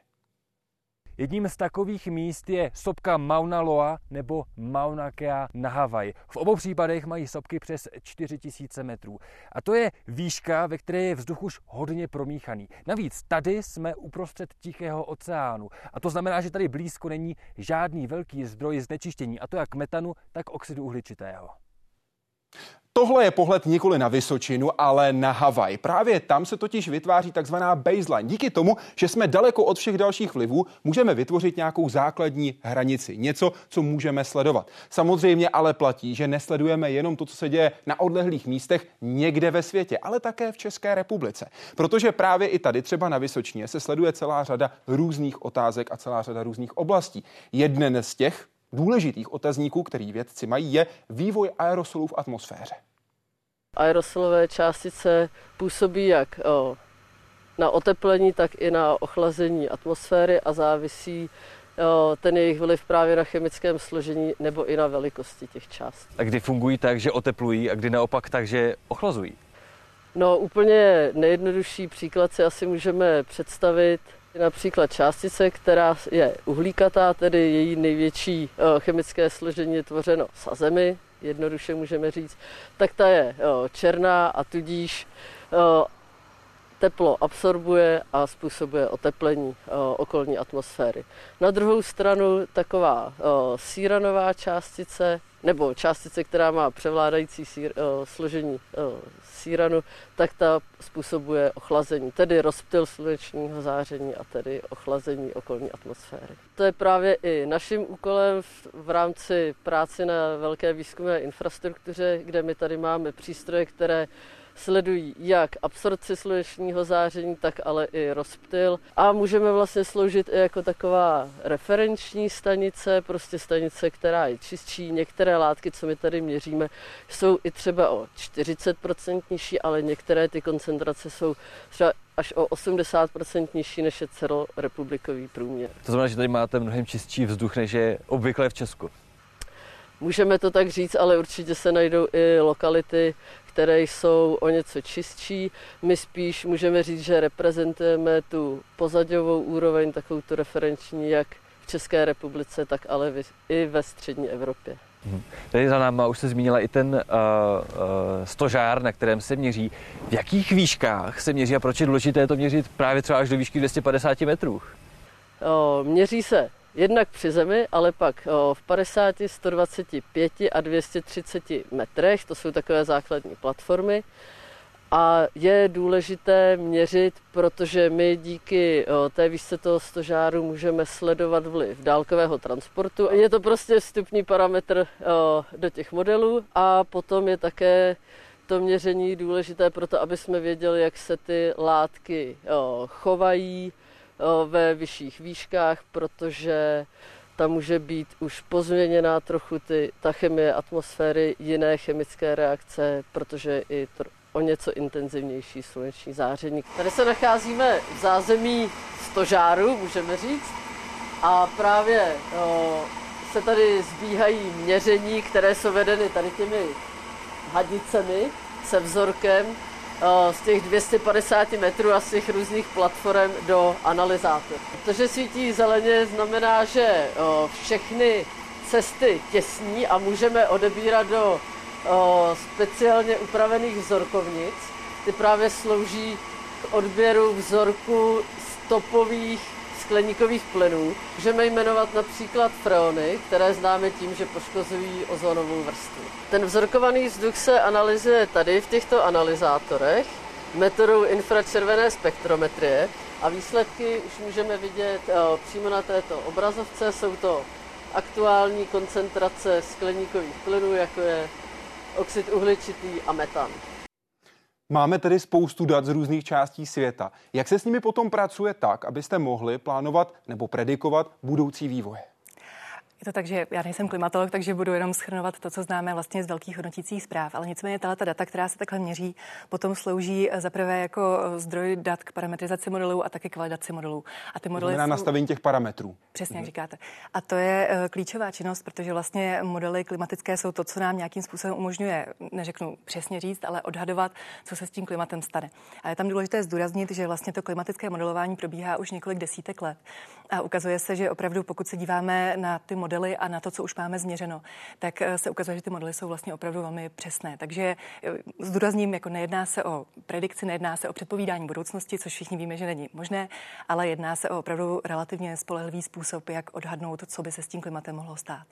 Jedním z takových míst je sopka Mauna Loa nebo Mauna Kea na Havaj. V obou případech mají sopky přes 4000 metrů. A to je výška, ve které je vzduch už hodně promíchaný. Navíc tady jsme uprostřed Tichého oceánu. A to znamená, že tady blízko není žádný velký zdroj znečištění, a to jak metanu, tak oxidu uhličitého. Tohle je pohled nikoli na Vysočinu, ale na Havaj. Právě tam se totiž vytváří takzvaná baseline. Díky tomu, že jsme daleko od všech dalších vlivů, můžeme vytvořit nějakou základní hranici, něco, co můžeme sledovat. Samozřejmě ale platí, že nesledujeme jenom to, co se děje na odlehlých místech někde ve světě, ale také v České republice. Protože právě i tady, třeba na Vysočině, se sleduje celá řada různých otázek a celá řada různých oblastí. Jeden z těch důležitých otazníků, který vědci mají, je vývoj aerosolů v atmosféře. Aerosolové částice působí jak na oteplení, tak i na ochlazení atmosféry a závisí ten jejich vliv právě na chemickém složení nebo i na velikosti těch částí. A kdy fungují tak, že oteplují a kdy naopak tak, že ochlazují? No úplně nejjednodušší příklad si asi můžeme představit například částice, která je uhlíkatá, tedy její největší chemické složení je tvořeno sazemi, jednoduše můžeme říct, tak ta je černá a tudíž teplo absorbuje a způsobuje oteplení okolní atmosféry. Na druhou stranu taková síranová částice nebo částice, která má převládající sír, složení síranu, tak ta způsobuje ochlazení, tedy rozptyl slunečního záření a tedy ochlazení okolní atmosféry. To je právě i naším úkolem v, v rámci práce na velké výzkumné infrastruktuře, kde my tady máme přístroje, které sledují jak absorci slunečního záření, tak ale i rozptyl a můžeme vlastně sloužit i jako taková referenční stanice, prostě stanice, která je čistší. Některé látky, co my tady měříme, jsou i třeba o 40% nižší, ale některé ty koncentrace jsou třeba až o 80% nižší než je celorepublikový průměr. To znamená, že tady máte mnohem čistší vzduch, než je obvykle v Česku. Můžeme to tak říct, ale určitě se najdou i lokality, které jsou o něco čistší. My spíš můžeme říct, že reprezentujeme tu pozadovou úroveň, takovou tu referenční, jak v České republice, tak ale i ve střední Evropě. Mhm. Tady za náma už se zmínila i ten uh, uh, stožár, na kterém se měří. V jakých výškách se měří a proč je důležité to měřit právě třeba až do výšky 250 metrů? O, měří se jednak při zemi, ale pak v 50, 125 a 230 metrech, to jsou takové základní platformy. A je důležité měřit, protože my díky té výšce toho stožáru můžeme sledovat vliv dálkového transportu. Je to prostě vstupní parametr do těch modelů a potom je také to měření důležité pro to, aby jsme věděli, jak se ty látky chovají, ve vyšších výškách, protože tam může být už pozměněná trochu ty, ta chemie atmosféry, jiné chemické reakce, protože i to, o něco intenzivnější sluneční záření. Tady se nacházíme v zázemí stožáru, můžeme říct, a právě o, se tady zbíhají měření, které jsou vedeny tady těmi hadicemi se vzorkem z těch 250 metrů a z těch různých platform do analyzátoru. To, že svítí zeleně, znamená, že eh, všechny cesty těsní a můžeme odebírat do eh, speciálně upravených vzorkovnic. Ty právě slouží k odběru vzorku stopových skleníkových plynů. Můžeme jmenovat například freony, které známe tím, že poškozují ozonovou vrstvu. Ten vzorkovaný vzduch se analyzuje tady v těchto analyzátorech metodou infračervené spektrometrie a výsledky už můžeme vidět eh, přímo na této obrazovce. Jsou to aktuální koncentrace skleníkových plynů, jako je oxid uhličitý a metan. Máme tedy spoustu dat z různých částí světa. Jak se s nimi potom pracuje tak, abyste mohli plánovat nebo predikovat budoucí vývoje? Je to tak, že já nejsem klimatolog, takže budu jenom schrnovat to, co známe vlastně z velkých hodnotících zpráv. Ale nicméně tato data, která se takhle měří, potom slouží za prvé jako zdroj dat k parametrizaci modelů a také k validaci modelů. A ty modely. Na jsou... nastavení těch parametrů. Přesně, jak mhm. říkáte. A to je uh, klíčová činnost, protože vlastně modely klimatické jsou to, co nám nějakým způsobem umožňuje, neřeknu přesně říct, ale odhadovat, co se s tím klimatem stane. A je tam důležité zdůraznit, že vlastně to klimatické modelování probíhá už několik desítek let. A ukazuje se, že opravdu, pokud se díváme na ty modely a na to, co už máme změřeno, tak eh, se ukazuje, že ty modely jsou vlastně opravdu velmi přesné. Takže eh, zdůrazním, jako nejedná se o predikci, nejedná se o předpovídání budoucnosti, což všichni víme, že není možné, ale jedná se o opravdu relativně spolehlivý způsob, jak odhadnout, co by se s tím klimatem mohlo stát.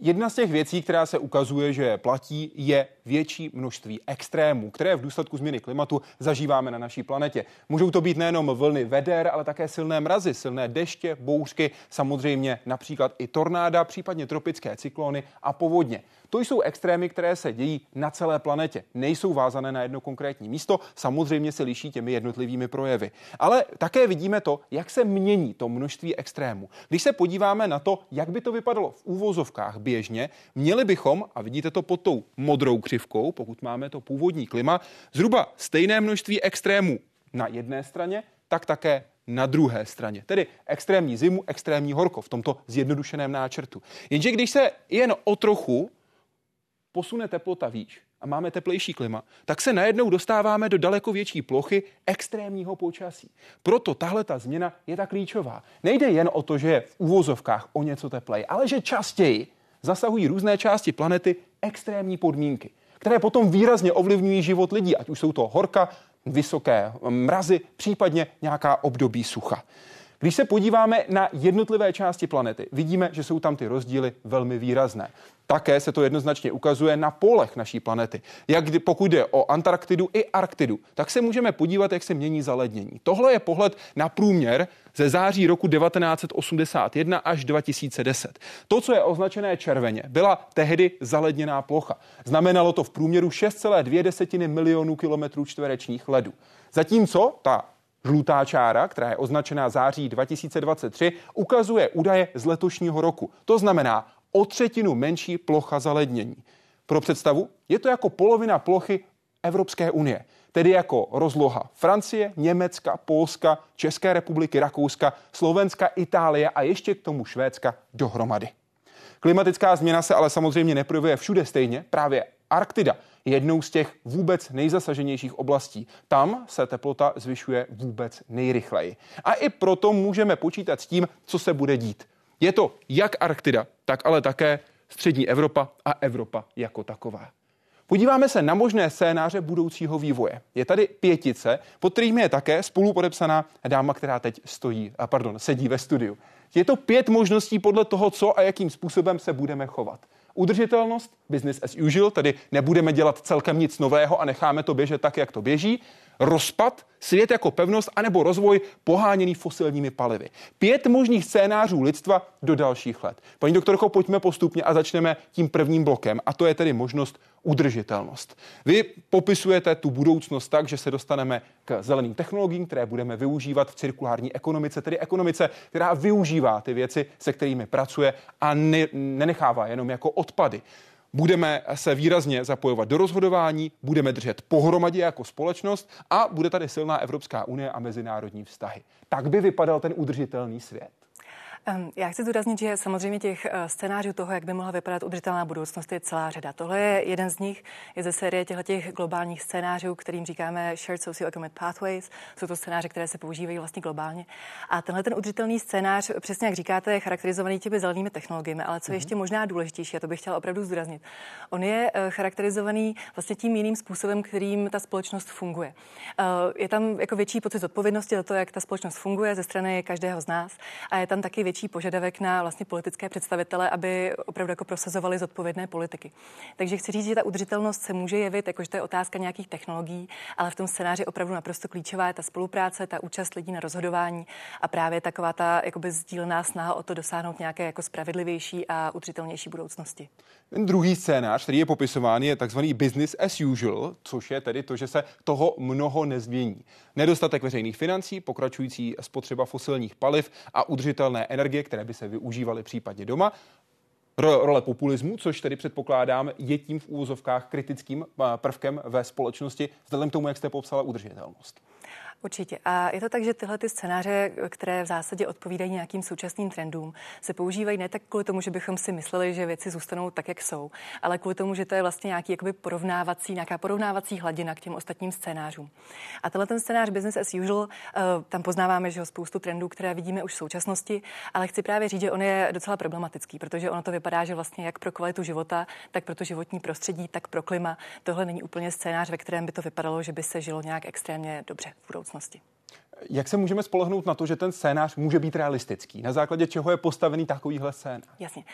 Jedna z těch věcí, která se ukazuje, že platí, je větší množství extrémů, které v důsledku změny klimatu zažíváme na naší planetě. Můžou to být nejenom vlny veder, ale také silné mrazy, silné deště, bouřky, samozřejmě například i tornáda, případně tropické cyklony a povodně. To jsou extrémy, které se dějí na celé planetě. Nejsou vázané na jedno konkrétní místo, samozřejmě se liší těmi jednotlivými projevy. Ale také vidíme to, jak se mění to množství extrémů. Když se podíváme na to, jak by to vypadalo v úvozovkách běžně, měli bychom, a vidíte to pod tou modrou křivkou, pokud máme to původní klima, zhruba stejné množství extrémů na jedné straně, tak také na druhé straně. Tedy extrémní zimu, extrémní horko v tomto zjednodušeném náčrtu. Jenže když se jen o trochu posune teplota výš a máme teplejší klima, tak se najednou dostáváme do daleko větší plochy extrémního počasí. Proto tahle ta změna je tak klíčová. Nejde jen o to, že je v úvozovkách o něco teplej, ale že častěji zasahují různé části planety extrémní podmínky, které potom výrazně ovlivňují život lidí, ať už jsou to horka, vysoké mrazy, případně nějaká období sucha. Když se podíváme na jednotlivé části planety, vidíme, že jsou tam ty rozdíly velmi výrazné. Také se to jednoznačně ukazuje na polech naší planety. Jak pokud jde o Antarktidu i Arktidu, tak se můžeme podívat, jak se mění zalednění. Tohle je pohled na průměr ze září roku 1981 až 2010. To, co je označené červeně, byla tehdy zaledněná plocha. Znamenalo to v průměru 6,2 milionů kilometrů čtverečních ledu. Zatímco ta Žlutá čára, která je označená září 2023, ukazuje údaje z letošního roku. To znamená o třetinu menší plocha zalednění. Pro představu, je to jako polovina plochy Evropské unie, tedy jako rozloha Francie, Německa, Polska, České republiky, Rakouska, Slovenska, Itálie a ještě k tomu Švédska dohromady. Klimatická změna se ale samozřejmě neprojevuje všude stejně. Právě Arktida jednou z těch vůbec nejzasaženějších oblastí. Tam se teplota zvyšuje vůbec nejrychleji. A i proto můžeme počítat s tím, co se bude dít. Je to jak Arktida, tak ale také střední Evropa a Evropa jako taková. Podíváme se na možné scénáře budoucího vývoje. Je tady pětice, pod kterými je také spolupodepsaná dáma, která teď stojí, a pardon, sedí ve studiu. Je to pět možností podle toho, co a jakým způsobem se budeme chovat. Udržitelnost, business as usual, tedy nebudeme dělat celkem nic nového a necháme to běžet tak, jak to běží. Rozpad, svět jako pevnost, anebo rozvoj poháněný fosilními palivy. Pět možných scénářů lidstva do dalších let. Paní doktorko, pojďme postupně a začneme tím prvním blokem, a to je tedy možnost udržitelnost. Vy popisujete tu budoucnost tak, že se dostaneme k zeleným technologiím, které budeme využívat v cirkulární ekonomice, tedy ekonomice, která využívá ty věci, se kterými pracuje a ne, nenechává jenom jako odpady. Budeme se výrazně zapojovat do rozhodování, budeme držet pohromadě jako společnost a bude tady silná Evropská unie a mezinárodní vztahy. Tak by vypadal ten udržitelný svět. Já chci zdůraznit, že samozřejmě těch eh, scénářů toho, jak by mohla vypadat udržitelná budoucnost, je celá řada. Tohle je jeden z nich, je ze série těch globálních scénářů, kterým říkáme Shared Socioeconomic Pathways. Jsou to scénáře, které se používají vlastně globálně. A tenhle ten udržitelný scénář, přesně jak říkáte, je charakterizovaný těmi zelenými technologiemi, ale co je mhm. ještě možná důležitější, a to bych chtěla opravdu zdůraznit, on je eh, charakterizovaný vlastně tím jiným způsobem, kterým ta společnost funguje. Eh, je tam jako větší pocit odpovědnosti za to, jak ta společnost funguje ze strany každého z nás a je tam taky větší větší požadavek na vlastně politické představitele, aby opravdu jako prosazovali zodpovědné politiky. Takže chci říct, že ta udržitelnost se může jevit, jakože to je otázka nějakých technologií, ale v tom scénáři opravdu naprosto klíčová je ta spolupráce, ta účast lidí na rozhodování a právě taková ta jakoby sdílená snaha o to dosáhnout nějaké jako spravedlivější a udržitelnější budoucnosti. Ten druhý scénář, který je popisován, je takzvaný business as usual, což je tedy to, že se toho mnoho nezmění. Nedostatek veřejných financí, pokračující spotřeba fosilních paliv a udržitelné energie, které by se využívaly případně doma, role populismu, což tedy předpokládám, je tím v úvozovkách kritickým eh, prvkem ve společnosti, vzhledem k tomu, jak jste popsala udržitelnost. Určitě. A je to tak, že tyhle ty scénáře, které v zásadě odpovídají nějakým současným trendům, se používají ne tak kvůli tomu, že bychom si mysleli, že věci zůstanou tak, jak jsou, ale kvůli tomu, že to je vlastně nějaký jakoby porovnávací, nějaká porovnávací hladina k těm ostatním scénářům. A tenhle ten scénář business as usual, uh, tam poznáváme, že ho spoustu trendů, které vidíme už v současnosti, ale chci právě říct, že on je docela problematický, protože ono to vypadá, že vlastně jak pro kvalitu života, tak pro to životní prostředí, tak pro klima, tohle není úplně scénář, ve kterém by to vypadalo, že by se žilo nějak extrémně dobře v budoucnu statsministerposten hans tid. Jak se můžeme spolehnout na to, že ten scénář může být realistický? Na základě čeho je postavený takovýhle scénář? Jasně.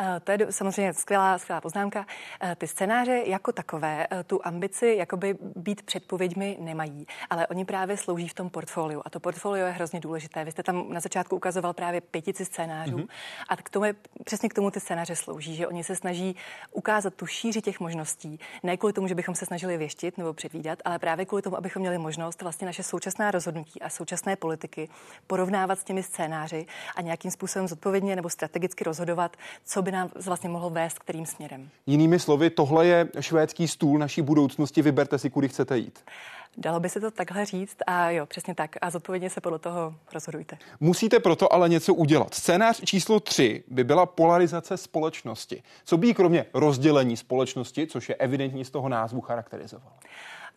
Uh, to je samozřejmě skvělá, skvělá poznámka. Uh, ty scénáře jako takové uh, tu ambici jakoby být předpověďmi nemají, ale oni právě slouží v tom portfoliu a to portfolio je hrozně důležité. Vy jste tam na začátku ukazoval právě pětici scénářů mm-hmm. a k tomu je, přesně k tomu ty scénáře slouží, že oni se snaží ukázat tu šíři těch možností, ne kvůli tomu, že bychom se snažili věštit nebo předvídat, ale právě kvůli tomu, abychom měli možnost vlastně naše současná rozhodnutí a současné politiky porovnávat s těmi scénáři a nějakým způsobem zodpovědně nebo strategicky rozhodovat, co by nám vlastně mohlo vést kterým směrem. Jinými slovy, tohle je švédský stůl naší budoucnosti, vyberte si, kudy chcete jít. Dalo by se to takhle říct a jo, přesně tak. A zodpovědně se podle toho rozhodujte. Musíte proto ale něco udělat. Scénář číslo 3 by byla polarizace společnosti. Co by kromě rozdělení společnosti, což je evidentní z toho názvu, charakterizoval?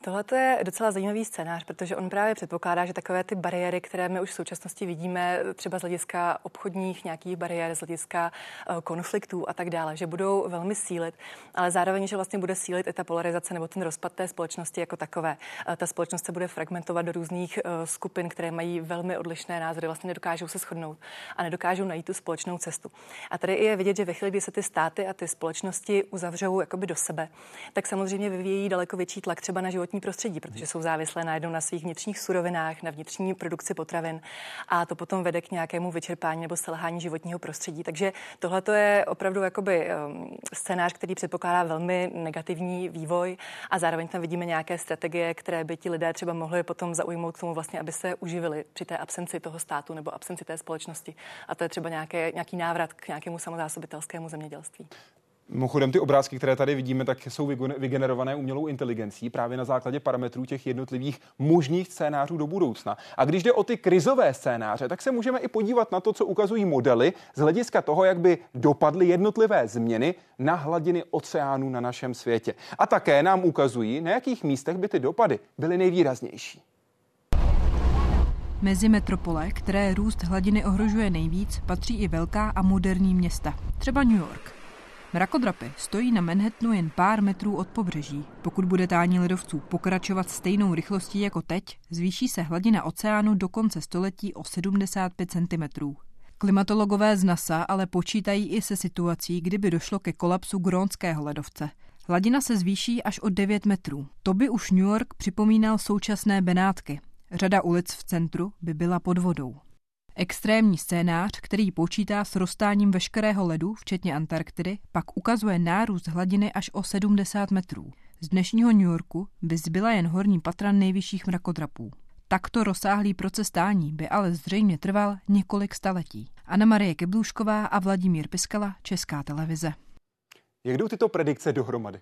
Tohle je docela zajímavý scénář, protože on právě předpokládá, že takové ty bariéry, které my už v současnosti vidíme, třeba z hlediska obchodních nějakých bariér, z hlediska eh, konfliktů a tak dále, že budou velmi sílit, ale zároveň, že vlastně bude sílit i ta polarizace nebo ten rozpad té společnosti jako takové. Eh, ta společnost se bude fragmentovat do různých uh, skupin, které mají velmi odlišné názory, vlastně nedokážou se shodnout a nedokážou najít tu společnou cestu. A tady je vidět, že ve chvíli, kdy se ty státy a ty společnosti uzavřou jakoby do sebe, tak samozřejmě vyvíjí daleko větší tlak třeba na životní prostředí, protože jsou závislé najednou na svých vnitřních surovinách, na vnitřní produkci potravin a to potom vede k nějakému vyčerpání nebo selhání životního prostředí. Takže tohle je opravdu jakoby scénář, který předpokládá velmi negativní vývoj a zároveň tam vidíme nějaké strategie, které by ti lidé třeba mohli potom zaujmout k tomu vlastně, aby se uživili při té absenci toho státu nebo absenci té společnosti. A to je třeba nějaké, nějaký návrat k nějakému samozásobitelskému zemědělství. Mimochodem, ty obrázky, které tady vidíme, tak jsou vygenerované umělou inteligencí právě na základě parametrů těch jednotlivých možných scénářů do budoucna. A když jde o ty krizové scénáře, tak se můžeme i podívat na to, co ukazují modely z hlediska toho, jak by dopadly jednotlivé změny na hladiny oceánů na našem světě. A také nám ukazují, na jakých místech by ty dopady byly nejvýraznější. Mezi metropole, které růst hladiny ohrožuje nejvíc, patří i velká a moderní města, třeba New York. Mrakodrapy stojí na Manhattanu jen pár metrů od pobřeží. Pokud bude tání ledovců pokračovat stejnou rychlostí jako teď, zvýší se hladina oceánu do konce století o 75 cm. Klimatologové z NASA ale počítají i se situací, kdyby došlo ke kolapsu grónského ledovce. Hladina se zvýší až o 9 metrů. To by už New York připomínal současné Benátky. Řada ulic v centru by byla pod vodou. Extrémní scénář, který počítá s roztáním veškerého ledu, včetně Antarktidy, pak ukazuje nárůst hladiny až o 70 metrů. Z dnešního New Yorku by zbyla jen horní patra nejvyšších mrakodrapů. Takto rozsáhlý proces stání by ale zřejmě trval několik staletí. Anna Marie Keblůšková a Vladimír Piskala, Česká televize. Jak jdou tyto predikce dohromady?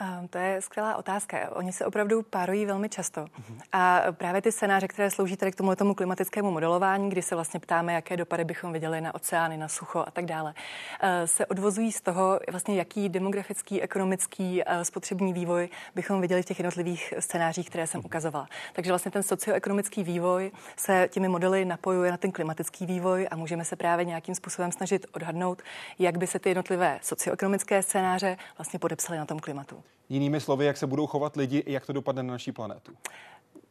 Um, to je skvělá otázka. Oni se opravdu párují velmi často. A právě ty scénáře, které slouží tady k tomu, tomu klimatickému modelování, kdy se vlastně ptáme, jaké dopady bychom viděli na oceány, na sucho a tak dále, uh, se odvozují z toho, vlastně, jaký demografický, ekonomický, uh, spotřební vývoj bychom viděli v těch jednotlivých scénářích, které jsem ukazovala. Takže vlastně ten socioekonomický vývoj se těmi modely napojuje na ten klimatický vývoj a můžeme se právě nějakým způsobem snažit odhadnout, jak by se ty jednotlivé socioekonomické scénáře vlastně podepsaly na tom klimatu. Jinými slovy, jak se budou chovat lidi, jak to dopadne na naší planetu.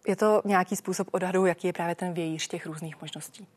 Je to nějaký způsob odhadu, jaký je právě ten vějíř těch různých možností.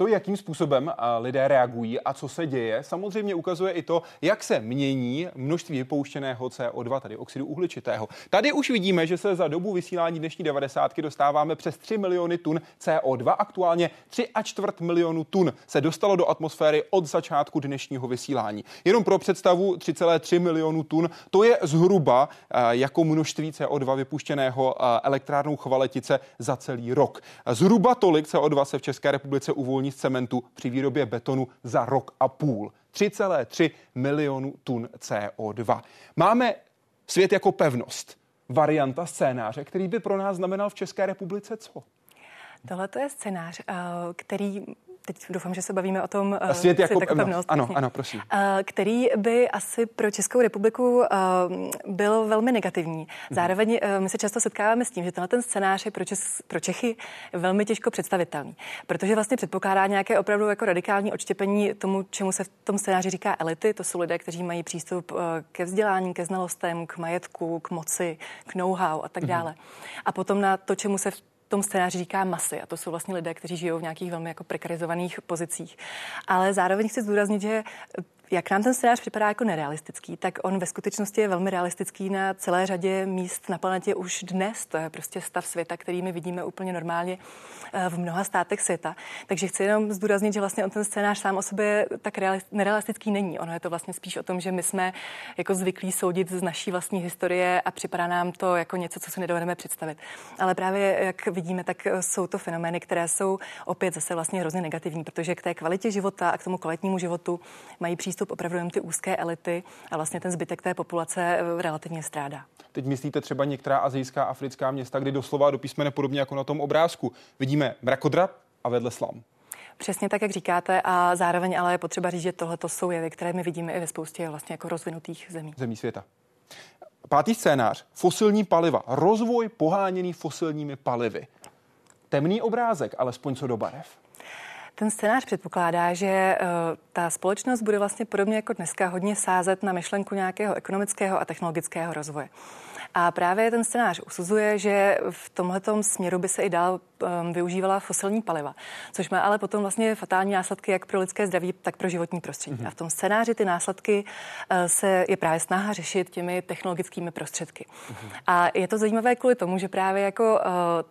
To, jakým způsobem lidé reagují a co se děje, samozřejmě ukazuje i to, jak se mění množství vypouštěného CO2, tedy oxidu uhličitého. Tady už vidíme, že se za dobu vysílání dnešní 90 dostáváme přes 3 miliony tun CO2. Aktuálně 3 a čtvrt milionu tun se dostalo do atmosféry od začátku dnešního vysílání. Jenom pro představu 3,3 milionu tun, to je zhruba jako množství CO2 vypuštěného elektrárnou Chvaletice za celý rok. Zhruba tolik CO2 se v České republice uvolní z cementu při výrobě betonu za rok a půl. 3,3 milionu tun CO2. Máme svět jako pevnost. Varianta scénáře, který by pro nás znamenal v České republice co? Tohle je scénář, eh, který teď doufám, že se bavíme o tom uh, svět jako, jako pevnost. Ano, vlastně, ano, prosím. Uh, který by asi pro Českou republiku uh, byl velmi negativní. Mhm. Zároveň my se často setkáváme s tím, že tenhle ten scénář je pro, Čes, pro Čechy velmi těžko představitelný, protože vlastně předpokládá nějaké opravdu jako radikální odštěpení tomu, čemu se v tom scénáři říká elity. To jsou lidé, kteří mají přístup ke vzdělání, ke znalostem, k majetku, k moci, k know-how a tak mhm. dále. Mm-hmm. A potom na to, čemu se v tom scénáři říká masy a to jsou vlastně lidé, kteří žijou v nějakých velmi jako prekarizovaných pozicích. Ale zároveň chci zdůraznit, že jak nám ten scénář připadá jako nerealistický, tak on ve skutečnosti je velmi realistický na celé řadě míst na planetě už dnes. To je prostě stav světa, který my vidíme úplně normálně eh, v mnoha státech světa. Takže chci jenom zdůraznit, že vlastně on ten scénář sám o sobě tak nerealistický není. Ono je to vlastně spíš o tom, že my jsme jako zvyklí soudit z naší vlastní historie a připadá nám to jako něco, co si nedovedeme představit. Ale právě jak vidíme, tak jsou to fenomény, které jsou opět zase vlastně hrozně negativní, protože k té kvalitě života a k tomu kvalitnímu životu mají přístup přístup opravdu jen ty úzké elity a vlastně ten zbytek té populace eh, relativně strádá. Teď myslíte třeba některá azijská, africká města, kdy doslova do písmene podobně jako na tom obrázku vidíme mrakodrap a vedle slam. Přesně tak, jak říkáte, a zároveň ale je potřeba říct, že tohle jsou jevy, které my vidíme i ve spoustě vlastně jako rozvinutých zemí. Zemí světa. Pátý scénář. Fosilní paliva. Rozvoj poháněný fosilními palivy. Temný obrázek, alespoň co do barev. Ten scénář předpokládá, že uh, ta společnost bude vlastně podobně jako dneska hodně sázet na myšlenku nějakého ekonomického a technologického rozvoje. A právě ten scénář usuzuje, že v tomhletom směru by se i dál um, využívala fosilní paliva, což má ale potom vlastně fatální následky jak pro lidské zdraví, tak pro životní prostředí. Mm-hmm. A v tom scénáři ty následky uh, se je právě snaha řešit těmi technologickými prostředky. Mm-hmm. A je to zajímavé kvůli tomu, že právě jako uh,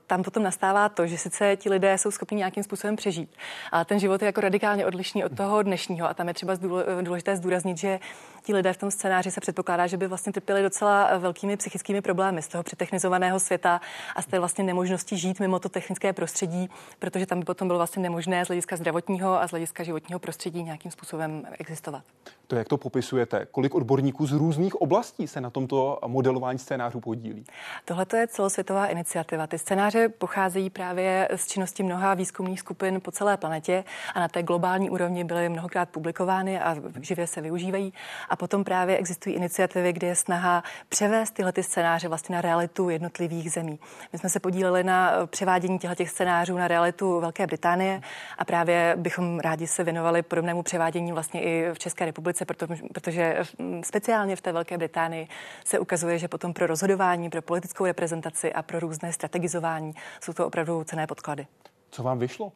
tam potom nastává to, že sice ti lidé jsou schopni nějakým způsobem přežít, ale ten život je jako radikálně odlišný od toho dnešního. A tam je třeba důležité zdůraznit, že ti lidé v tom scénáři se předpokládá, že by vlastně trpěli docela velkými psychickými problémy z toho přetechnizovaného světa a z té vlastně nemožnosti žít mimo to technické prostředí, protože tam by potom bylo vlastně nemožné z hlediska zdravotního a z hlediska životního prostředí nějakým způsobem existovat. To, jak to popisujete, kolik odborníků z různých oblastí se na tomto modelování scénářů podílí? Tohle je celosvětová iniciativa. Ty scénáře pocházejí právě z činnosti mnoha výzkumných skupin po celé planetě a na té globální úrovni byly mnohokrát publikovány a živě se využívají. A potom právě existují iniciativy, kde je snaha převést tyhle ty scénáře vlastně na realitu jednotlivých zemí. My jsme se podíleli na převádění těchto scénářů na realitu Velké Británie a právě bychom rádi se věnovali podobnému převádění vlastně i v České republice, protože, protože speciálně v té Velké Británii se ukazuje, že potom pro rozhodování, pro politickou reprezentaci a pro různé strategizování jsou to opravdu cené podklady. Co vám vyšlo?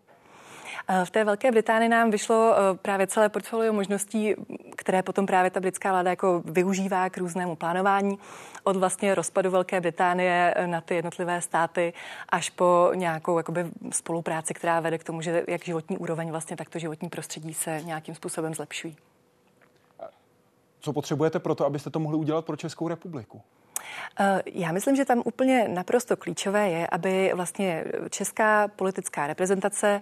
V té Velké Británii nám vyšlo eh, právě celé portfolio možností, které potom právě ta britská vláda jako využívá k různému plánování. Od vlastně rozpadu Velké Británie eh, na ty jednotlivé státy až po nějakou jakoby, spolupráci, která vede k tomu, že jak životní úroveň, vlastně tak to životní prostředí se nějakým způsobem zlepšují. Co potřebujete pro to, abyste to mohli udělat pro Českou republiku? Eh, já myslím, že tam úplně naprosto klíčové je, aby vlastně česká politická reprezentace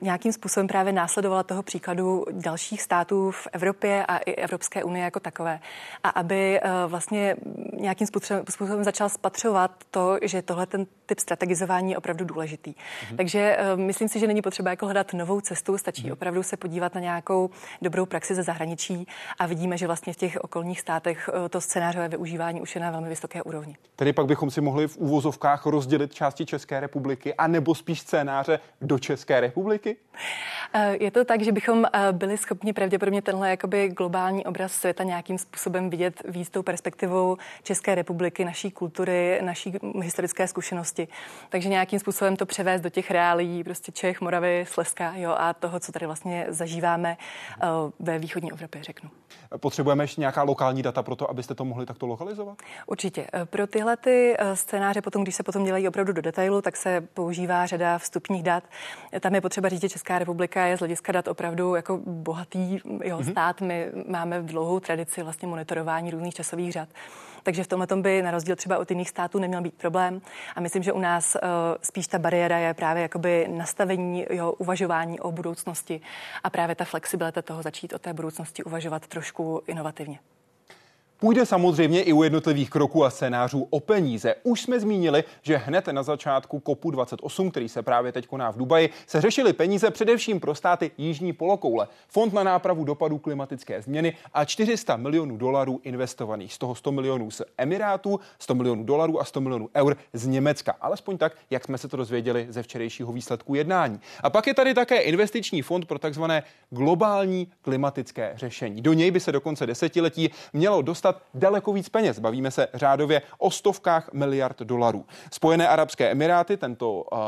nějakým způsobem právě následovala toho příkladu dalších států v Evropě a i Evropské unie jako takové. A aby eh, vlastně nějakým způsobem začal spatřovat to, že tohle ten typ strategizování je opravdu důležitý. Mm-hmm. Takže myslím si, že není potřeba jako hledat novou cestu, stačí mm-hmm. opravdu se podívat na nějakou dobrou praxi ze zahraničí a vidíme, že vlastně v těch okolních státech to scénářové využívání už je na velmi vysoké úrovni. Tedy pak bychom si mohli v úvozovkách rozdělit části České republiky, a nebo spíš scénáře do České republiky? Eh, je to tak, že bychom eh, byli schopni pravděpodobně tenhle jakoby globální obraz světa nějakým způsobem vidět víc tou perspektivou České republiky, naší kultury, naší historické zkušenosti. Takže nějakým způsobem to převést do těch reálí, prostě Čech, Moravy, Slezska jo, a toho, co tady vlastně zažíváme eh, ve východní Evropě, řeknu. Potřebujeme ještě nějaká lokální data pro to, abyste to mohli takto lokalizovat? Určitě. Pro tyhle ty scénáře potom, když se potom dělají opravdu do detailu, tak se používá řada vstupních dat. Tam je potřeba říct, že Česká republika je z hlediska dat opravdu jako bohatý jo, mm-hmm. stát. My máme dlouhou tradici vlastně monitorování různých časových řad. Takže v tomhle by na rozdíl třeba od jiných států neměl být problém. A myslím, že u nás uh, spíš ta bariéra je právě jakoby nastavení jeho uvažování o budoucnosti a právě ta flexibilita toho začít o té budoucnosti uvažovat trošku inovativně. Půjde samozřejmě i u jednotlivých kroků a scénářů o peníze. Už jsme zmínili, že hned na začátku COPu 28, který se právě teď koná v Dubaji, se řešily peníze především pro státy Jižní polokoule, Fond na nápravu dopadů klimatické změny a 400 milionů dolarů investovaných. Z toho 100 milionů z Emirátů, 100 milionů dolarů a 100 milionů eur z Německa. Alespoň tak, jak jsme se to dozvěděli ze včerejšího výsledku jednání. A pak je tady také investiční fond pro takzvané globální klimatické řešení. Do něj by se do konce desetiletí mělo dostat dostat daleko víc peněz. Bavíme se řádově o stovkách miliard dolarů. Spojené arabské emiráty tento uh,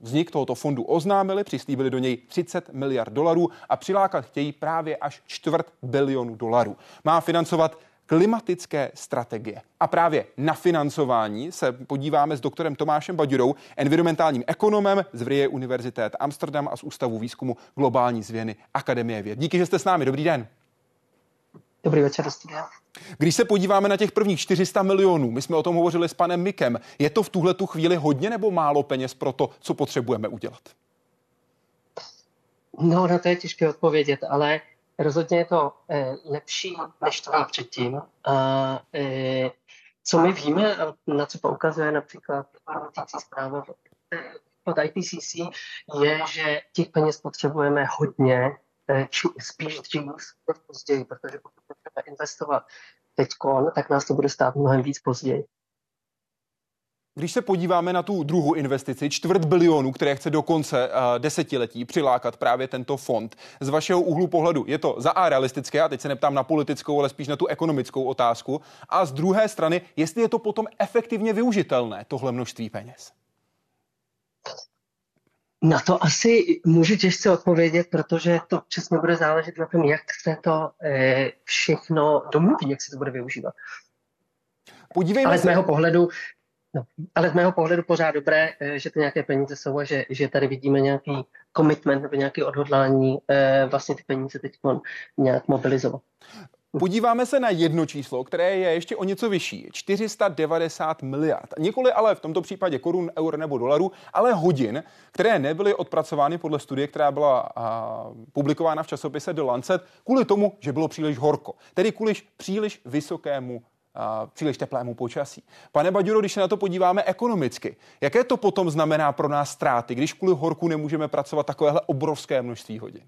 vznik tohoto fondu oznámili, přislíbili do něj 30 miliard dolarů a přilákat chtějí právě až čtvrt bilionu dolarů. Má financovat klimatické strategie. A právě na financování se podíváme s doktorem Tomášem Baďurou, environmentálním ekonomem z Vrie Univerzitét Amsterdam a z Ústavu výzkumu globální zvěny Akademie věd. Díky, že jste s námi. Dobrý den. Dobrý večer studia. Když se podíváme na těch prvních 400 milionů, my jsme o tom hovořili s panem Mikem, je to v tuhle tu chvíli hodně nebo málo peněz pro to, co potřebujeme udělat? No, na to je těžké odpovědět, ale rozhodně je to eh, lepší, než to bylo předtím. A eh, co my víme, na co poukazuje například zpráva od IPCC, je, že těch peněz potřebujeme hodně, eh, či, spíš dřív, později, protože pokud budeme investovat teď, tak nás to bude stát mnohem víc později. Když se podíváme na tu druhou investici, čtvrt bilionu, které chce do konce uh, desetiletí přilákat právě tento fond, z vašeho úhlu pohledu je to za A realistické, a teď se neptám na politickou, ale spíš na tu ekonomickou otázku, a z druhé strany, jestli je to potom efektivně využitelné, tohle množství peněz? Na to asi můžu těžce odpovědět, protože to přesně bude záležet na tom, jak se to eh, všechno domluví, jak se to bude využívat. Podívejme Ale z mého pohledu, no, ale z mého pohledu pořád dobré, eh, že to nějaké peníze jsou a že, že tady vidíme nějaký commitment nebo nějaké odhodlání eh, vlastně ty peníze teď nějak mobilizovat. Podíváme se na jedno číslo, které je ještě o něco vyšší. 490 miliard. Nikoli ale v tomto případě korun, eur nebo dolarů, ale hodin, které nebyly odpracovány podle studie, která byla a, publikována v časopise The Lancet, kvůli tomu, že bylo příliš horko. Tedy kvůli příliš vysokému a, příliš teplému počasí. Pane Baďuro, když se na to podíváme ekonomicky, jaké to potom znamená pro nás ztráty, když kvůli horku nemůžeme pracovat takovéhle obrovské množství hodin?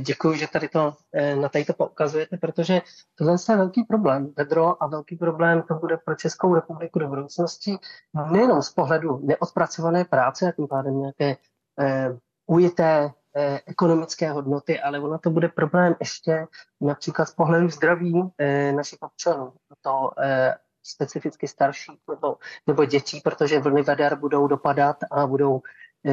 Děkuji, že tady to na tady to poukazujete, protože tohle je velký problém. Vedro a velký problém to bude pro Českou republiku do budoucnosti nejenom z pohledu neodpracované práce a tím pádem nějaké eh, ujité eh, ekonomické hodnoty, ale ono to bude problém ještě například z pohledu zdraví eh, našich občanů. To eh, specificky starší nebo, nebo dětí, protože vlny veder budou dopadat a budou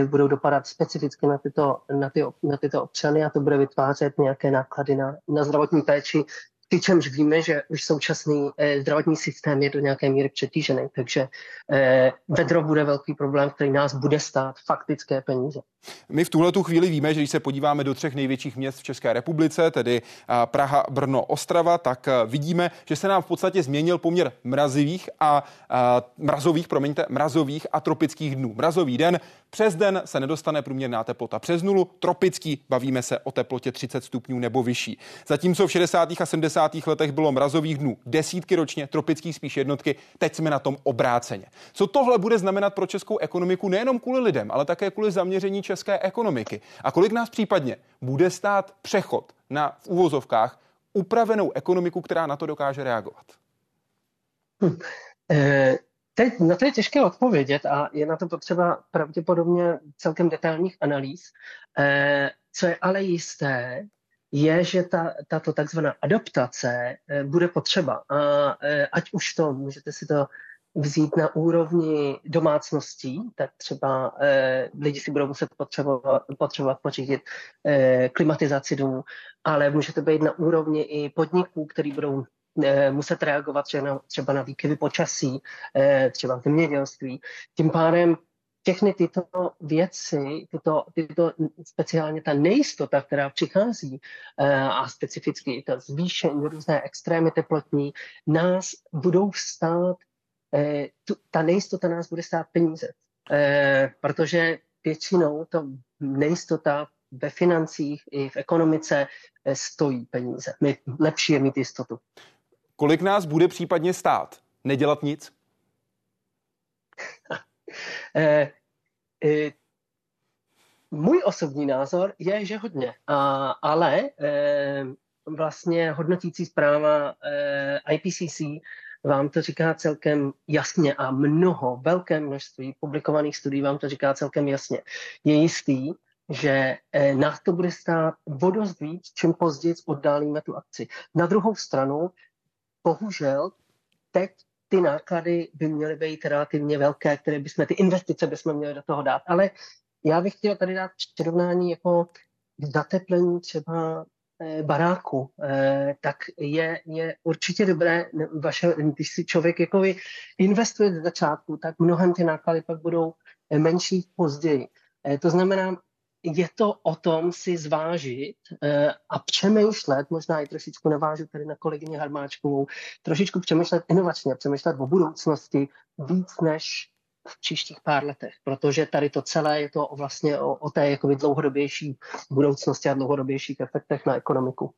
budou dopadat specificky na tyto, na, ty, na tyto občany a to bude vytvářet nějaké náklady na, na zdravotní péči, přičemž víme, že už současný eh, zdravotní systém je do nějaké míry přetížený, takže eh, vedro bude velký problém, který nás bude stát faktické peníze. My v tuhle tu chvíli víme, že když se podíváme do třech největších měst v České republice, tedy Praha, Brno, Ostrava, tak vidíme, že se nám v podstatě změnil poměr mrazivých a, a mrazových, promiňte, mrazových a tropických dnů. Mrazový den přes den se nedostane průměrná teplota přes nulu, tropický bavíme se o teplotě 30 stupňů nebo vyšší. Zatímco v 60. a 70. letech bylo mrazových dnů desítky ročně, tropických spíš jednotky, teď jsme na tom obráceně. Co tohle bude znamenat pro českou ekonomiku nejenom kvůli lidem, ale také kvůli zaměření české ekonomiky? A kolik nás případně bude stát přechod na v úvozovkách upravenou ekonomiku, která na to dokáže reagovat? Hm. E, teď na to je těžké odpovědět a je na to potřeba pravděpodobně celkem detailních analýz. E, co je ale jisté, je, že ta, tato takzvaná adaptace e, bude potřeba. A e, ať už to, můžete si to vzít na úrovni domácností, tak třeba eh, lidi si budou muset potřebovat, potřebovat pořídit eh, klimatizaci domů, ale může to být na úrovni i podniků, který budou eh, muset reagovat třeba na, výkyvy počasí, eh, třeba v zemědělství. Tím pádem všechny tyto věci, tyto, tyto speciálně ta nejistota, která přichází eh, a specificky ta zvýšení různé extrémy teplotní, nás budou stát Eh, ta nejistota nás bude stát peníze, eh, protože většinou to nejistota ve financích i v ekonomice eh, stojí peníze. Lepší je mít jistotu. Kolik nás bude případně stát? Nedělat nic? eh, eh, můj osobní názor je, že hodně, a, ale eh, vlastně hodnotící zpráva eh, IPCC vám to říká celkem jasně a mnoho, velké množství publikovaných studií vám to říká celkem jasně. Je jistý, že eh, nás to bude stát vodost víc, čím později oddálíme tu akci. Na druhou stranu, bohužel, teď ty náklady by měly být relativně velké, které bychom, ty investice bychom měli do toho dát. Ale já bych chtěl tady dát přirovnání jako zateplení třeba Eh, baráku, eh, tak je, je určitě dobré, vaše, když si člověk jako investuje z začátku, tak mnohem ty náklady pak budou eh, menší později. To znamená, je to o tom si zvážit a přemýšlet, možná i trošičku navážu tady na kolegyně Harmáčkovou, trošičku přemýšlet inovačně, přemýšlet o budoucnosti víc než v příštích pár letech, protože tady to celé je to vlastně o, o té jakoby dlouhodobější budoucnosti a dlouhodobějších efektech na ekonomiku.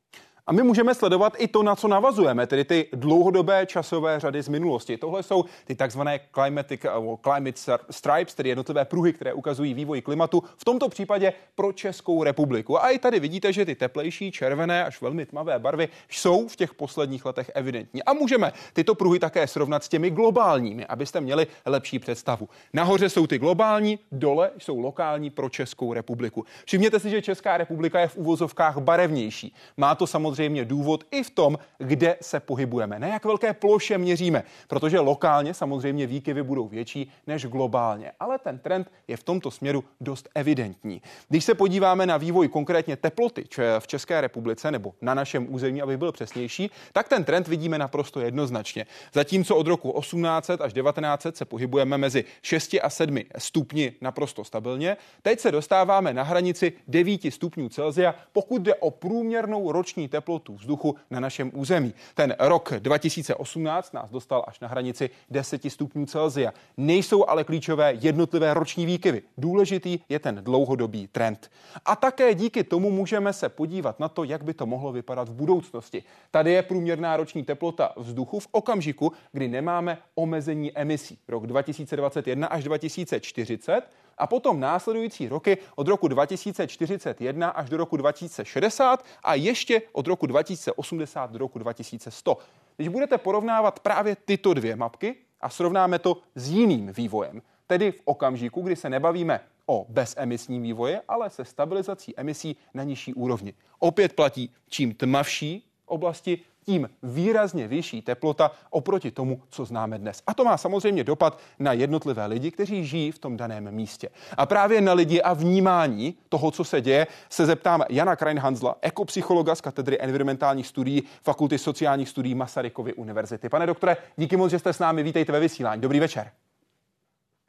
A my můžeme sledovat i to, na co navazujeme, tedy ty dlouhodobé časové řady z minulosti. Tohle jsou ty takzvané climatic, climate stripes, tedy jednotlivé pruhy, které ukazují vývoj klimatu, v tomto případě pro Českou republiku. A i tady vidíte, že ty teplejší, červené až velmi tmavé barvy jsou v těch posledních letech evidentní. A můžeme tyto pruhy také srovnat s těmi globálními, abyste měli lepší představu. Nahoře jsou ty globální, dole jsou lokální pro Českou republiku. Všimněte si, že Česká republika je v uvozovkách barevnější. Má to samozřejmě důvod i v tom, kde se pohybujeme, na jak velké ploše měříme, protože lokálně samozřejmě výkyvy budou větší než globálně. Ale ten trend je v tomto směru dost evidentní. Když se podíváme na vývoj konkrétně teploty v České republice nebo na našem území, aby byl přesnější, tak ten trend vidíme naprosto jednoznačně. Zatímco od roku 1800 až 1900 se pohybujeme mezi 6 a 7 stupni naprosto stabilně, teď se dostáváme na hranici 9 stupňů Celsia, pokud jde o průměrnou roční teplotu vzduchu na našem území. Ten rok 2018 nás dostal až na hranici 10 stupňů Celsia. Nejsou ale klíčové jednotlivé roční výkyvy. Důležitý je ten dlouhodobý trend. A také díky tomu můžeme se podívat na to, jak by to mohlo vypadat v budoucnosti. Tady je průměrná roční teplota vzduchu v okamžiku, kdy nemáme omezení emisí. Rok 2021 až 2040 a potom následující roky od roku 2041 až do roku 2060 a ještě od roku 2080 do roku 2100. Když budete porovnávat právě tyto dvě mapky a srovnáme to s jiným vývojem, tedy v okamžiku, kdy se nebavíme o bezemisním vývoje, ale se stabilizací emisí na nižší úrovni. Opět platí, čím tmavší oblasti, tím výrazně vyšší teplota oproti tomu, co známe dnes. A to má samozřejmě dopad na jednotlivé lidi, kteří žijí v tom daném místě. A právě na lidi a vnímání toho, co se děje, se zeptám Jana Kreinhanzla, ekopsychologa z katedry environmentálních studií Fakulty sociálních studií Masarykovy univerzity. Pane doktore, díky moc, že jste s námi. Vítejte ve vysílání. Dobrý večer.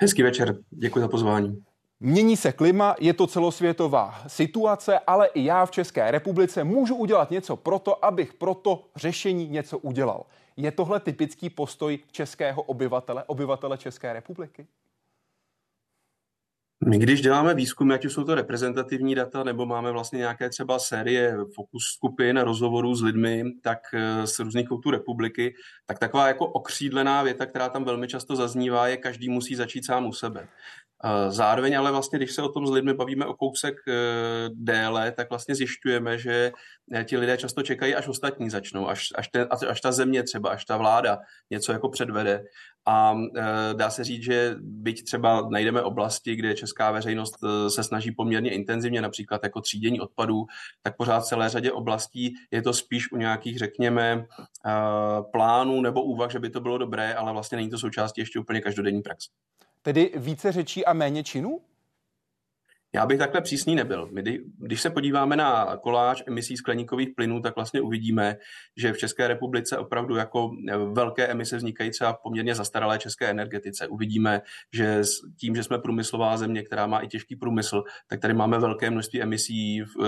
Hezký večer, děkuji za pozvání. Mění se klima, je to celosvětová situace, ale i já v České republice můžu udělat něco proto, abych proto řešení něco udělal. Je tohle typický postoj českého obyvatele, obyvatele České republiky? My když děláme výzkumy, ať už jsou to reprezentativní data, nebo máme vlastně nějaké třeba série fokus skupin, rozhovorů s lidmi, tak eh, z různých koutů republiky, tak taková jako okřídlená věta, která tam velmi často zaznívá, je každý musí začít sám u sebe. Zároveň ale vlastně, když se o tom s lidmi bavíme o kousek eh, déle, tak vlastně zjišťujeme, že eh, ti lidé často čekají, až ostatní začnou, až, až, ten, až ta země třeba, až ta vláda něco jako předvede. A eh, dá se říct, že byť třeba najdeme oblasti, kde česká veřejnost se snaží poměrně intenzivně, například jako třídění odpadů, tak pořád celé řadě oblastí je to spíš u nějakých, řekněme, plánů nebo úvah, že by to bylo dobré, ale vlastně není to součástí ještě úplně každodenní praxe. Tedy více řečí a méně činů? Já bych takhle přísný nebyl. My, když se podíváme na koláž emisí skleníkových plynů, tak vlastně uvidíme, že v České republice opravdu jako velké emise vznikají třeba poměrně zastaralé české energetice. Uvidíme, že tím, že jsme průmyslová země, která má i těžký průmysl, tak tady máme velké množství emisí v, eh,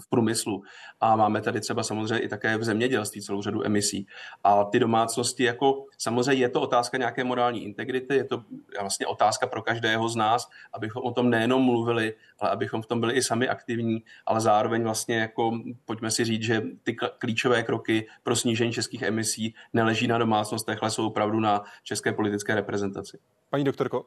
v průmyslu. A máme tady třeba samozřejmě i také v zemědělství celou řadu emisí. A ty domácnosti, jako samozřejmě je to otázka nějaké morální integrity, je to vlastně otázka pro každého z nás, abychom o tom nejenom mluvili, ale abychom v tom byli i sami aktivní, ale zároveň vlastně jako pojďme si říct, že ty klíčové kroky pro snížení českých emisí neleží na domácnostech, ale jsou opravdu na české politické reprezentaci. Paní doktorko,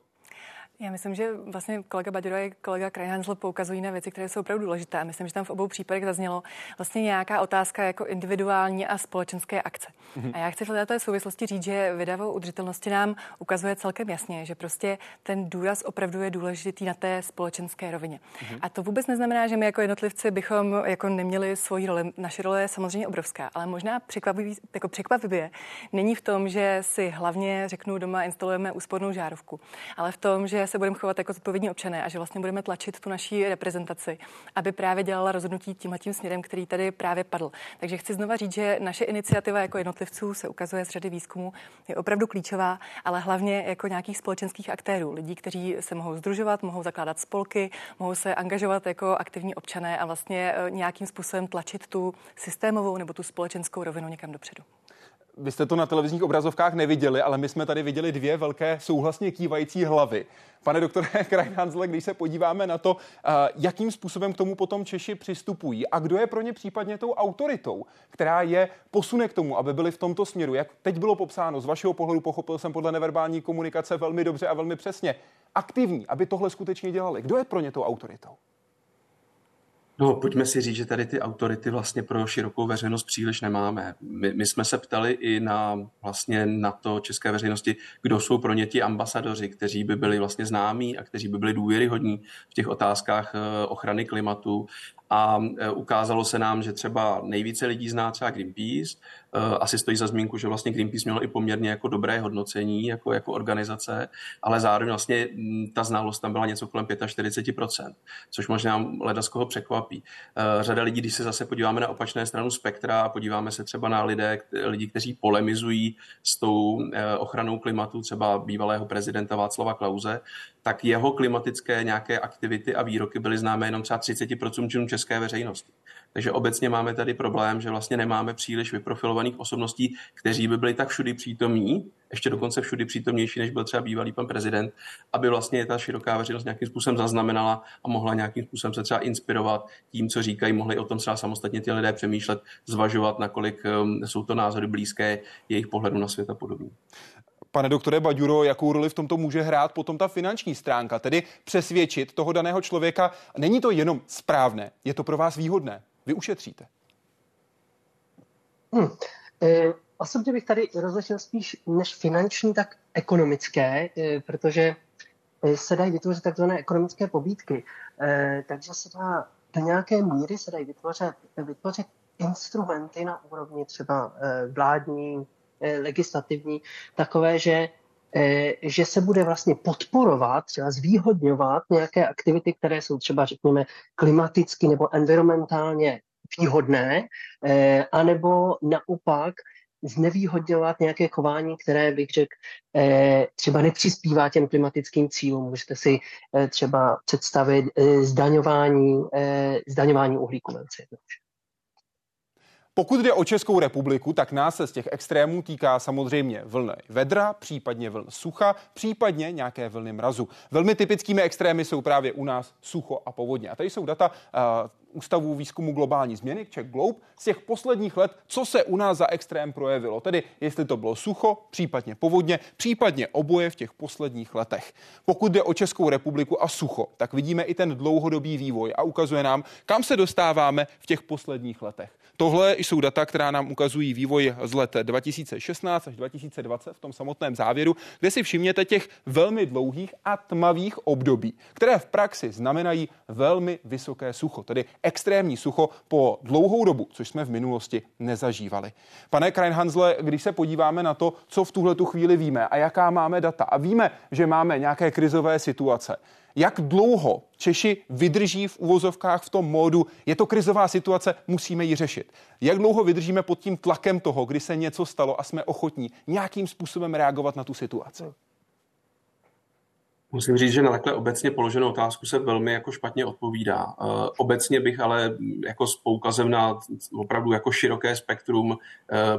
já myslím, že vlastně kolega Baďura i kolega Krajhansl poukazují na věci, které jsou opravdu důležité. A myslím, že tam v obou případech zaznělo vlastně nějaká otázka jako individuální a společenské akce. Mm-hmm. A já chci v této souvislosti říct, že vydavo udržitelnosti nám ukazuje celkem jasně, že prostě ten důraz opravdu je důležitý na té společenské rovině. Mm-hmm. A to vůbec neznamená, že my jako jednotlivci bychom jako neměli svoji roli. Naše role je samozřejmě obrovská, ale možná překvapivý, jako překvapivě není v tom, že si hlavně řeknu doma instalujeme úspornou žárovku, ale v tom, že se budeme chovat jako zodpovědní občané a že vlastně budeme tlačit tu naší reprezentaci, aby právě dělala rozhodnutí tím tím směrem, který tady právě padl. Takže chci znova říct, že naše iniciativa jako jednotlivců se ukazuje z řady výzkumů je opravdu klíčová, ale hlavně jako nějakých společenských aktérů, lidí, kteří se mohou združovat, mohou zakládat spolky, mohou se angažovat jako aktivní občané a vlastně eh, nějakým způsobem tlačit tu systémovou nebo tu společenskou rovinu někam dopředu. Vy jste to na televizních obrazovkách neviděli, ale my jsme tady viděli dvě velké souhlasně kývající hlavy. Pane doktore Krajnhanzle, když se podíváme na to, jakým způsobem k tomu potom Češi přistupují a kdo je pro ně případně tou autoritou, která je posune k tomu, aby byli v tomto směru, jak teď bylo popsáno, z vašeho pohledu pochopil jsem podle neverbální komunikace velmi dobře a velmi přesně, aktivní, aby tohle skutečně dělali. Kdo je pro ně tou autoritou? No, pojďme si říct, že tady ty autority vlastně pro širokou veřejnost příliš nemáme. My, my jsme se ptali i na, vlastně na to české veřejnosti, kdo jsou pro ně ti ambasadoři, kteří by byli vlastně známí a kteří by byli důvěryhodní v těch otázkách eh, ochrany klimatu a e, ukázalo se nám, že třeba nejvíce lidí zná třeba Greenpeace. E, asi stojí za zmínku, že vlastně Greenpeace mělo i poměrně jako dobré hodnocení jako, jako organizace, ale zároveň vlastně ta znalost tam byla něco kolem 45%, což možná leda z koho překvapí. E, řada lidí, když se zase podíváme na opačné stranu spektra a podíváme se třeba na lidé, lidi, kteří polemizují s tou ochranou klimatu, třeba bývalého prezidenta Václava Klauze, tak jeho klimatické nějaké aktivity a výroky byly známé jenom třeba 30% české veřejnosti. Takže obecně máme tady problém, že vlastně nemáme příliš vyprofilovaných osobností, kteří by byli tak všudy přítomní, ještě dokonce všudy přítomnější, než byl třeba bývalý pan prezident, aby vlastně ta široká veřejnost nějakým způsobem zaznamenala a mohla nějakým způsobem se třeba inspirovat tím, co říkají, mohli o tom třeba samostatně ty lidé přemýšlet, zvažovat, nakolik um, jsou to názory blízké jejich pohledu na svět a podobně. Pane doktore Baďuro, jakou roli v tomto může hrát potom ta finanční stránka, tedy přesvědčit toho daného člověka, není to jenom správné, je to pro vás výhodné, vy ušetříte. Hmm. E, osobně bych tady rozlišil spíš než finanční, tak ekonomické, e, protože e, se dají vytvořit takzvané ekonomické pobídky. E, takže se dá do nějaké míry se dají vytvořit, vytvořit instrumenty na úrovni třeba e, vládní, legislativní, takové, že, eh, že se bude vlastně podporovat, třeba zvýhodňovat nějaké aktivity, které jsou třeba, řekněme, klimaticky nebo environmentálně výhodné, eh, anebo naopak znevýhodňovat nějaké chování, které bych řekl, třeba nepřispívá těm klimatickým cílům. Můžete si třeba představit zdaňování, zdaňování uhlíku velice pokud jde o Českou republiku, tak nás se z těch extrémů týká samozřejmě vlny vedra, případně vln sucha, případně nějaké vlny mrazu. Velmi typickými extrémy jsou právě u nás sucho a povodně. A tady jsou data uh, Ústavu výzkumu globální změny, Czech Globe, z těch posledních let, co se u nás za extrém projevilo. Tedy jestli to bylo sucho, případně povodně, případně oboje v těch posledních letech. Pokud jde o Českou republiku a sucho, tak vidíme i ten dlouhodobý vývoj a ukazuje nám, kam se dostáváme v těch posledních letech. Tohle jsou data, která nám ukazují vývoj z let 2016 až 2020 v tom samotném závěru, kde si všimněte těch velmi dlouhých a tmavých období, které v praxi znamenají velmi vysoké sucho, tedy extrémní sucho po dlouhou dobu, což jsme v minulosti nezažívali. Pane Krajnhanzle, když se podíváme na to, co v tuhle tu chvíli víme a jaká máme data a víme, že máme nějaké krizové situace, jak dlouho Češi vydrží v uvozovkách v tom módu, je to krizová situace, musíme ji řešit. Jak dlouho vydržíme pod tím tlakem toho, kdy se něco stalo a jsme ochotní nějakým způsobem reagovat na tu situaci? Musím říct, že na takhle obecně položenou otázku se velmi jako špatně odpovídá. Uh, obecně bych ale jako s poukazem na opravdu jako široké spektrum uh,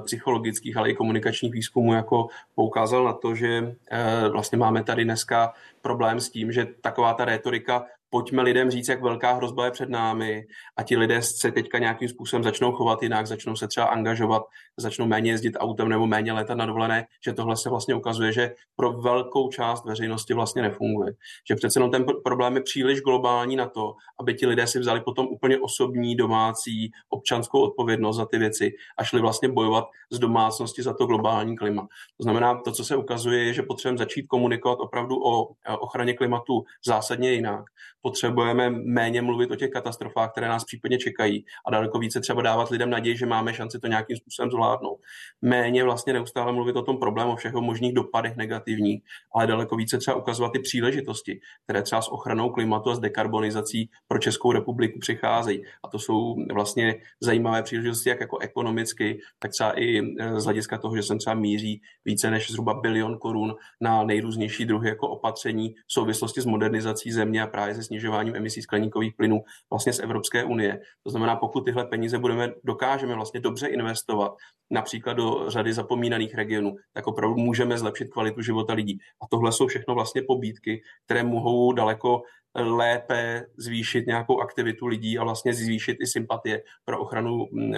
psychologických, ale i komunikačních výzkumů jako poukázal na to, že uh, vlastně máme tady dneska problém s tím, že taková ta rétorika pojďme lidem říct, jak velká hrozba je před námi a ti lidé se teďka nějakým způsobem začnou chovat jinak, začnou se třeba angažovat, začnou méně jezdit autem nebo méně letat na dovolené, že tohle se vlastně ukazuje, že pro velkou část veřejnosti vlastně nefunguje. Že přece jenom ten problém je příliš globální na to, aby ti lidé si vzali potom úplně osobní, domácí, občanskou odpovědnost za ty věci a šli vlastně bojovat z domácnosti za to globální klima. To znamená, to, co se ukazuje, je, že potřebujeme začít komunikovat opravdu o ochraně klimatu zásadně jinak potřebujeme méně mluvit o těch katastrofách, které nás případně čekají a daleko více třeba dávat lidem naději, že máme šanci to nějakým způsobem zvládnout. Méně vlastně neustále mluvit o tom problému, o všech možných dopadech negativních, ale daleko více třeba ukazovat ty příležitosti, které třeba s ochranou klimatu a s dekarbonizací pro Českou republiku přicházejí. A to jsou vlastně zajímavé příležitosti, jak jako ekonomicky, tak třeba i e, z hlediska toho, že sem třeba míří více než zhruba bilion korun na nejrůznější druhy jako opatření v souvislosti s modernizací země a právě s snižováním emisí skleníkových plynů vlastně z Evropské unie. To znamená, pokud tyhle peníze budeme, dokážeme vlastně dobře investovat, například do řady zapomínaných regionů, tak opravdu můžeme zlepšit kvalitu života lidí. A tohle jsou všechno vlastně pobídky, které mohou daleko lépe zvýšit nějakou aktivitu lidí a vlastně zvýšit i sympatie pro ochranu mm,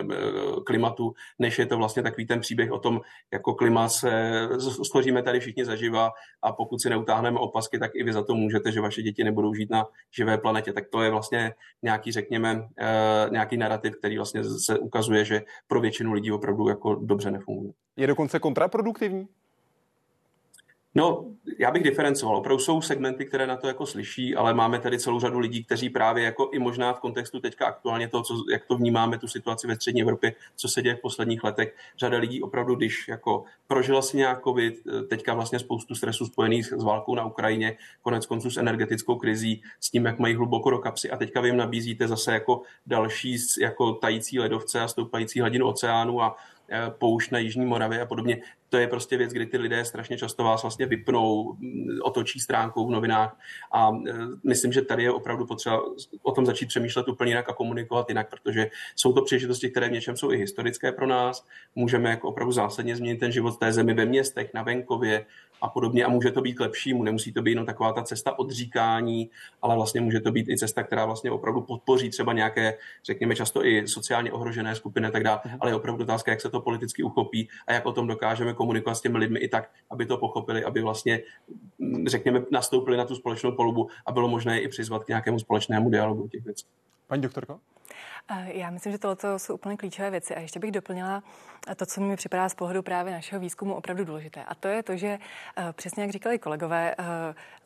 klimatu, než je to vlastně takový ten příběh o tom, jako klima se stvoříme tady všichni zaživa a pokud si neutáhneme opasky, tak i vy za to můžete, že vaše děti nebudou žít na živé planetě. Tak to je vlastně nějaký, řekněme, eh, nějaký narrativ, který vlastně se ukazuje, že pro většinu lidí opravdu jako dobře nefunguje. Je dokonce kontraproduktivní? No, já bych diferencoval. Opravdu jsou segmenty, které na to jako slyší, ale máme tady celou řadu lidí, kteří právě jako i možná v kontextu teďka aktuálně toho, co, jak to vnímáme, tu situaci ve střední Evropě, co se děje v posledních letech. Řada lidí opravdu, když jako prožila si nějak COVID, teďka vlastně spoustu stresu spojených s válkou na Ukrajině, konec konců s energetickou krizí, s tím, jak mají hluboko do kapsy a teďka vy jim nabízíte zase jako další jako tající ledovce a stoupající hladinu oceánu a Eh, poušť na Jižní Moravě a podobně. To je prostě věc, kdy ty lidé strašně často vás vlastně vypnou, mm, otočí stránkou v novinách a eh, myslím, že tady je opravdu potřeba o tom začít přemýšlet úplně jinak a komunikovat jinak, protože jsou to příležitosti, které v něčem jsou i historické pro nás. Můžeme jako opravdu zásadně změnit ten život té zemi ve městech, na venkově, a podobně a může to být k lepšímu. Nemusí to být jenom taková ta cesta odříkání, ale vlastně může to být i cesta, která vlastně opravdu podpoří třeba nějaké, řekněme často i sociálně ohrožené skupiny a tak dále, mhm. ale je opravdu otázka, jak se to politicky uchopí a jak o tom dokážeme komunikovat s těmi lidmi i tak, aby to pochopili, aby vlastně, mm, řekněme, nastoupili na tu společnou polubu a bylo možné i přizvat k nějakému společnému dialogu těch věcí. Paní doktorko? Já myslím, že tohle jsou úplně klíčové věci. A ještě bych doplnila to, co mi připadá z pohledu právě našeho výzkumu opravdu důležité. A to je to, že eh, přesně jak říkali kolegové, eh,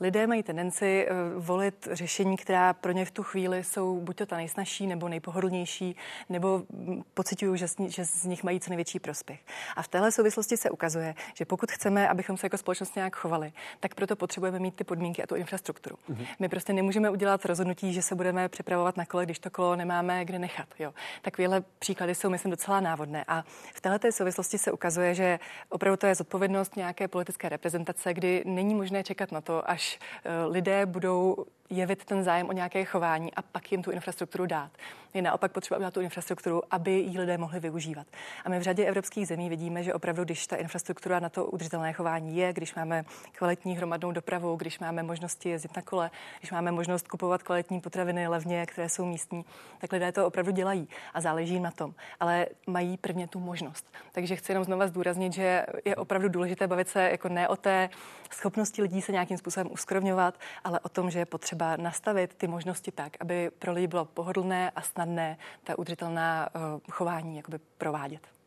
lidé mají tendenci eh, volit řešení, která pro ně v tu chvíli jsou buď to ta nejsnažší, nebo nejpohodlnější, nebo hm, pocitují, že z, že z nich mají co největší prospěch. A v téhle souvislosti se ukazuje, že pokud chceme, abychom se jako společnost nějak chovali, tak proto potřebujeme mít ty podmínky a tu infrastrukturu. Mm-hmm. My prostě nemůžeme udělat rozhodnutí, že se budeme připravovat na kole, když to kolo nemáme kde nechat. Jo. Takovéhle příklady jsou, myslím, docela návodné. A v této souvislosti se ukazuje, že opravdu to je zodpovědnost nějaké politické reprezentace, kdy není možné čekat na to, až eh, lidé budou jevit ten zájem o nějaké chování a pak jim tu infrastrukturu dát. Je naopak potřeba udělat tu infrastrukturu, aby ji lidé mohli využívat. A my v řadě evropských zemí vidíme, že opravdu, když ta infrastruktura na to udržitelné chování je, když máme kvalitní hromadnou dopravu, když máme možnosti jezdit na kole, když máme možnost kupovat kvalitní potraviny levně, které jsou místní, tak lidé to opravdu dělají a záleží na tom. Ale mají prvně tu možnost. Takže chci jenom znova zdůraznit, že je opravdu důležité bavit se jako ne o té schopnosti lidí se nějakým způsobem uskrovňovat, ale o tom, že je potřeba nastavit ty možnosti tak, aby pro lidi bylo pohodlné a snadné ta udržitelná uh, chování jakoby provádět.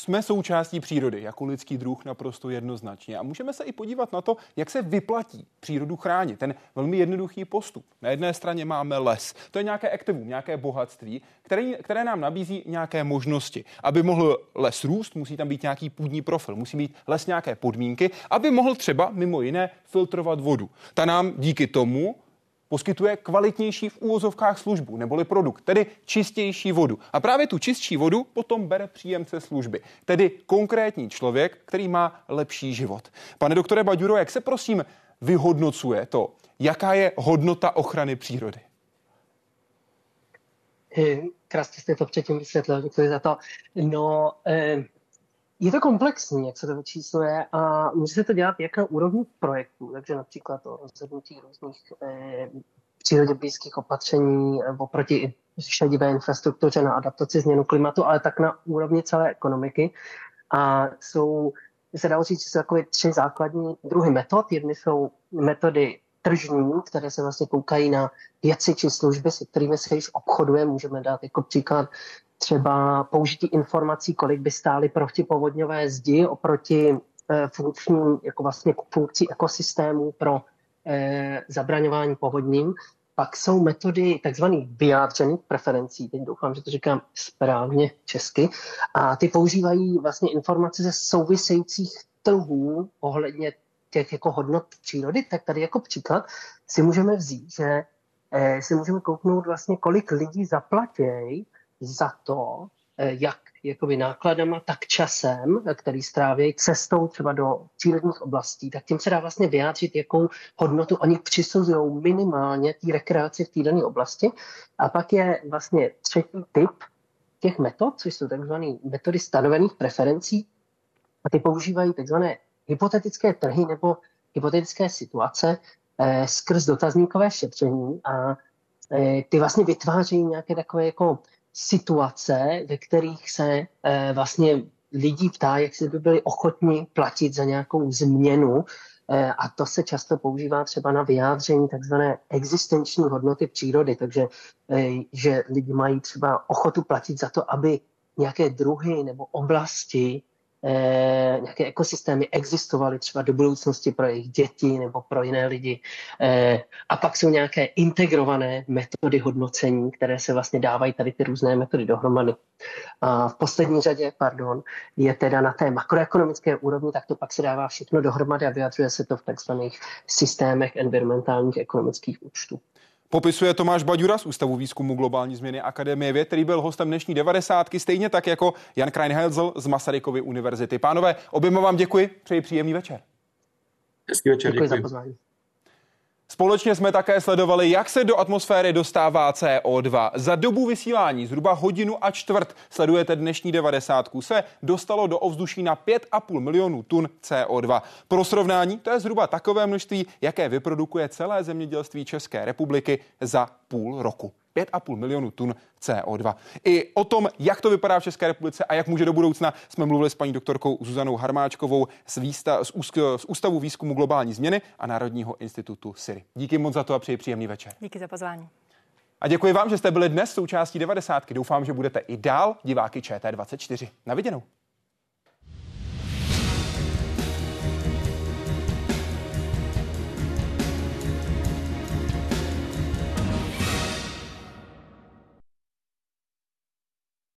Jsme součástí přírody, jako lidský druh naprosto jednoznačně. A můžeme se i podívat na to, jak se vyplatí přírodu chránit. Ten velmi jednoduchý postup. Na jedné straně máme les. To je nějaké aktivum, nějaké bohatství, které, které nám nabízí nějaké možnosti. Aby mohl les růst, musí tam být nějaký půdní profil, musí mít les nějaké podmínky, aby mohl třeba mimo jiné filtrovat vodu. Ta nám díky tomu poskytuje kvalitnější v úvozovkách službu, neboli produkt, tedy čistější vodu. A právě tu čistší vodu potom bere příjemce služby, tedy konkrétní člověk, který má lepší život. Pane doktore Baďuro, jak se prosím vyhodnocuje to, jaká je hodnota ochrany přírody? Eh, krásně jste to předtím vysvětlil, děkuji za to. No, eh, je to komplexní, jak se to vyčísluje a může se to dělat jak na úrovni projektů, takže například o rozhodnutí různých eh, přírodě blízkých opatření eh, oproti šedivé infrastruktuře na adaptaci změnu klimatu, ale tak na úrovni celé ekonomiky. A jsou, se dá říct, jsou takové tři základní druhy metod. Jedny jsou metody tržní, které se vlastně koukají na věci či služby, se kterými se již obchoduje. Můžeme dát jako příklad třeba použití informací, kolik by stály protipovodňové zdi oproti eh, funkčním, jako vlastně funkcí ekosystému pro eh, zabraňování povodním. Pak jsou metody tzv. vyjádřených preferencí, teď doufám, že to říkám správně česky, a ty používají vlastně informace ze souvisejících trhů ohledně těch jako hodnot přírody, tak tady jako příklad si můžeme vzít, že eh, si můžeme kouknout vlastně, kolik lidí zaplatí za to, eh, jak jakoby nákladama, tak časem, který stráví cestou třeba do cílených oblastí, tak tím se dá vlastně vyjádřit, jakou hodnotu oni přisuzují minimálně té rekreaci v té dané oblasti. A pak je vlastně třetí typ těch metod, což jsou takzvané metody stanovených preferencí, a ty používají takzvané hypotetické trhy nebo hypotetické situace eh, skrz dotazníkové šetření a eh, ty vlastně vytvářejí nějaké takové jako situace, ve kterých se eh, vlastně lidí ptá, jak si by byli ochotni platit za nějakou změnu eh, a to se často používá třeba na vyjádření takzvané existenční hodnoty přírody, takže eh, že lidi mají třeba ochotu platit za to, aby nějaké druhy nebo oblasti eh, nějaké ekosystémy existovaly třeba do budoucnosti pro jejich děti nebo pro jiné lidi. Eh, a pak jsou nějaké integrované metody hodnocení, které se vlastně dávají tady ty různé metody dohromady. A v poslední řadě, pardon, je teda na té makroekonomické úrovni, tak to pak se dává všechno dohromady a vyjadřuje se to v takzvaných systémech environmentálních ekonomických účtů. Popisuje Tomáš Baďura z Ústavu výzkumu globální změny Akademie věd, který byl hostem dnešní devadesátky, stejně tak jako Jan Kreinhelzel z Masarykovy univerzity. Pánové, oběma vám děkuji, přeji příjemný večer. Hezký večer, Děkuji děkuji. za pozvání. Společně jsme také sledovali, jak se do atmosféry dostává CO2. Za dobu vysílání zhruba hodinu a čtvrt sledujete dnešní 90. se dostalo do ovzduší na 5,5 milionů tun CO2. Pro srovnání to je zhruba takové množství, jaké vyprodukuje celé zemědělství České republiky za půl roku. 5,5 milionů tun CO2. I o tom, jak to vypadá v České republice a jak může do budoucna, jsme mluvili s paní doktorkou Zuzanou Harmáčkovou z, výsta, z, z Ústavu výzkumu globální změny a Národního institutu SIRI. Díky moc za to a přeji příjemný večer. Díky za pozvání. A děkuji vám, že jste byli dnes součástí 90. Doufám, že budete i dál diváky ČT24. Na viděnou.